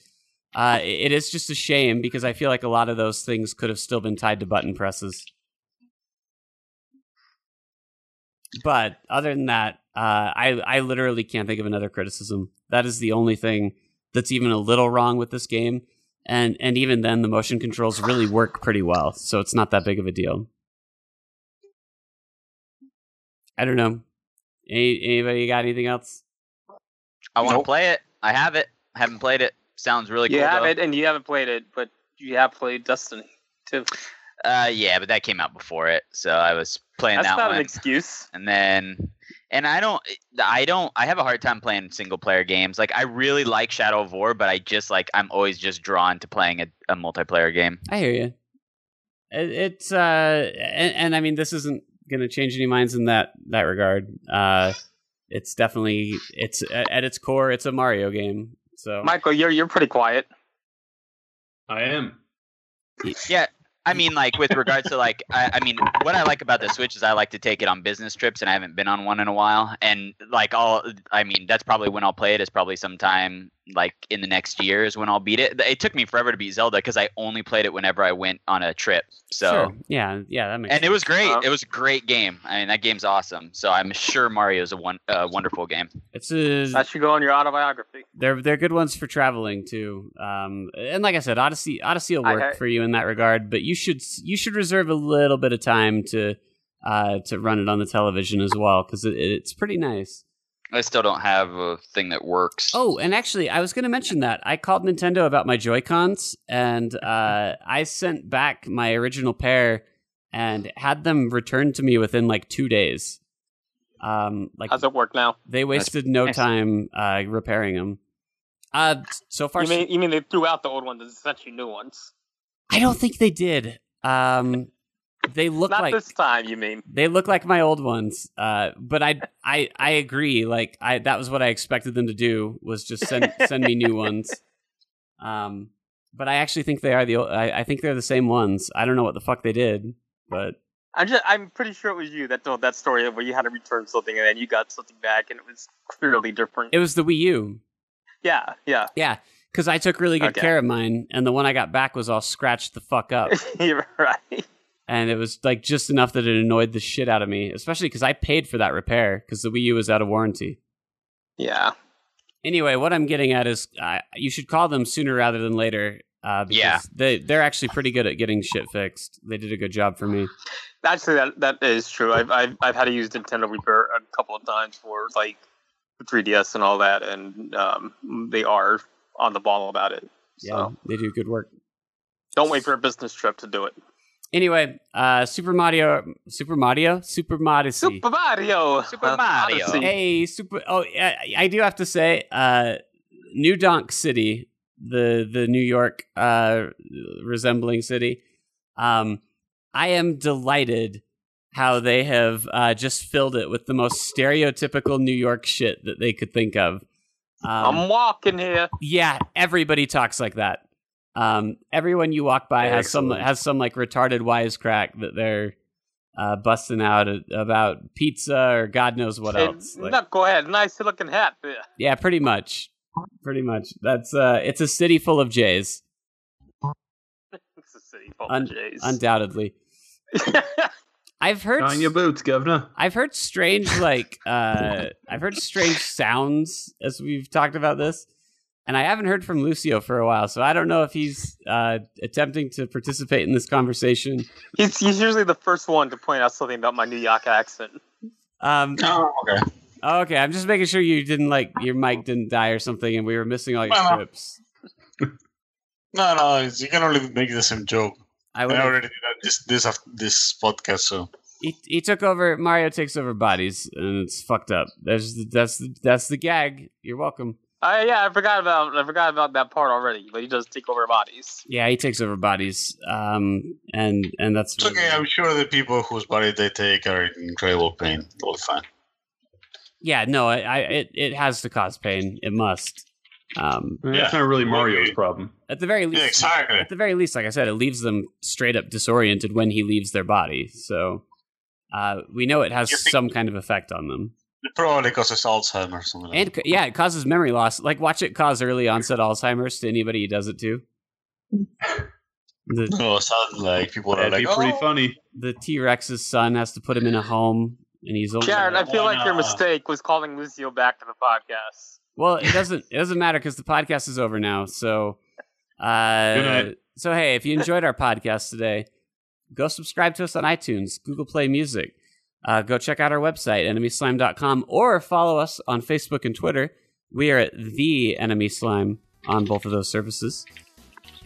Uh, it is just a shame because I feel like a lot of those things could have still been tied to button presses. But other than that, uh, I I literally can't think of another criticism. That is the only thing that's even a little wrong with this game, and and even then, the motion controls really work pretty well, so it's not that big of a deal. I don't know. Any, anybody got anything else? I want to Nope. play it. I have it. I haven't played it. Sounds really cool. you have though. it, and you haven't played it, but you have played Destiny 2. Uh, yeah, but that came out before it, so I was playing That's that not one. an excuse. and then and i don't i don't i have a hard time playing single player games like i really like shadow of war but i just like i'm always just drawn to playing a, a multiplayer game I hear you. It, it's uh, and, and I mean, this isn't going to change any minds in that that regard. Uh, it's definitely it's at, at its core, it's a Mario game. So Michael, you're you're pretty quiet. I am. yeah i mean like with regards to like I, I mean what i like about the switch is i like to take it on business trips and i haven't been on one in a while. And like all i mean that's probably when i'll play it is probably sometime like in the next year is when I'll beat it. It took me forever to beat Zelda because I only played it whenever I went on a trip. So Sure. Yeah, yeah, that makes and it was great. Uh, it was a great game. I mean, that game's awesome. So I'm sure Mario is a one uh, wonderful game. It's a, That should go on your autobiography. they're they're good ones for traveling too. Um, and like I said, Odyssey Odyssey will I- work I- for you in that regard. But you should you should reserve a little bit of time to uh to run it on the television as well because it, it's pretty nice. I still don't have a thing that works. Oh, and actually, I was going to mention that I called Nintendo about my Joy Cons, and uh, I sent back my original pair and had them returned to me within like two days. Um, like How's it work now? they wasted no nice. time uh, repairing them. Uh, so far, You mean you mean they threw out the old ones and sent you new ones? I don't think they did. Um, they look Not like this time, you mean? they look like my old ones. Uh, but I I I agree. Like I that was what I expected them to do was just send send me new ones. Um, but I actually think they are the. I, I think they're the same ones. I don't know what the fuck they did, but I'm just I'm pretty sure it was you that told that story where you had to return something and then you got something back and it was clearly different. it was the Wii U. yeah, yeah. Yeah, because I took really good Okay. care of mine, and the one I got back was all scratched the fuck up. You're right. And it was like just enough that it annoyed the shit out of me, especially because I paid for that repair because the Wii U was out of warranty. Yeah. Anyway, what I'm getting at is uh, you should call them sooner rather than later. Uh, because Yeah. they they're actually pretty good at getting shit fixed. They did a good job for me. Actually, that that is true. I've I've, I've had to use Nintendo Repair a couple of times for like the 3DS and all that, and um, they are on the ball about it. Yeah, they do good work. don't wait for a business trip to do it. Anyway, uh, Super Mario, Super Mario, Super Odyssey. Super Mario. Super Mario. Odyssey. Hey, Super. Oh, yeah, I do have to say, uh, New Donk City, the the New York uh, resembling city. Um, I am delighted how they have uh, just filled it with the most stereotypical New York shit that they could think of. Um, I'm walking here. yeah, everybody talks like that. Um, everyone you walk by has some has some like retarded wisecrack that they're uh, busting out a- about pizza or God knows what Hey, else. Like- no, go ahead. Nice looking hat there. yeah, pretty much, pretty much. That's uh, it's a city full of Jays, It's a city full Un- of Jays. undoubtedly. I've heard On your boots, governor. I've heard strange like uh I've heard strange sounds as we've talked about this. And I haven't heard from Lucio for a while, so I don't know if he's uh, attempting to participate in this conversation. he's, he's usually the first one to point out something about my New York accent. Um, Oh, okay. okay, I'm just making sure you didn't like your mic didn't die or something, and we were missing all your Well, scripts. No, no, it's, you can only make the same joke. I I would. already did that this this af- this podcast, so He, he took over. Mario takes over bodies, and it's fucked up. That's the, that's the, that's the gag. You're welcome. Uh, yeah, I forgot about I forgot about that part already. But he does take over bodies. Yeah, he takes over bodies. Um, and and that's it's okay. I'm sure the people whose body they take are in incredible pain. They'll be fine. Yeah, no, I, I it it has to cause pain. It must. Um, That's Yeah. not really Mario's Okay. problem. at the very least, Yeah, exactly. at the very least, like I said, it leaves them straight up disoriented when he leaves their body. So uh, we know it has think- some kind of effect on them. It probably causes Alzheimer's or something. Like And yeah, it causes memory loss. Like watch it cause early onset Alzheimer's to anybody he does it to. The. No, it sounds like people are like, be pretty oh, funny. the T Rex's son has to put him in a home, and he's only Jared, I feel like your mistake was calling Lucio back to the podcast. Well, it doesn't it doesn't matter because the podcast is over now. So, uh, so hey, if you enjoyed our podcast today, go subscribe to us on iTunes, Google Play Music. Uh, go check out our website, enemyslime.com, or follow us on Facebook and Twitter. We are at the Enemy Slime on both of those services.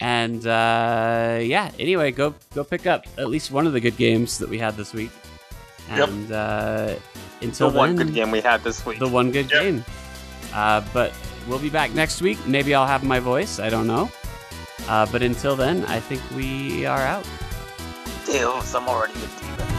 And uh, yeah, anyway, go go pick up at least one of the good games that we had this week. Yep. And uh, The until one good game we had this week. the one good Yep. game. Uh, but we'll be back next week. Maybe I'll have my voice. I don't know. Uh, but until then, I think we are out. Deals, I'm already a demon.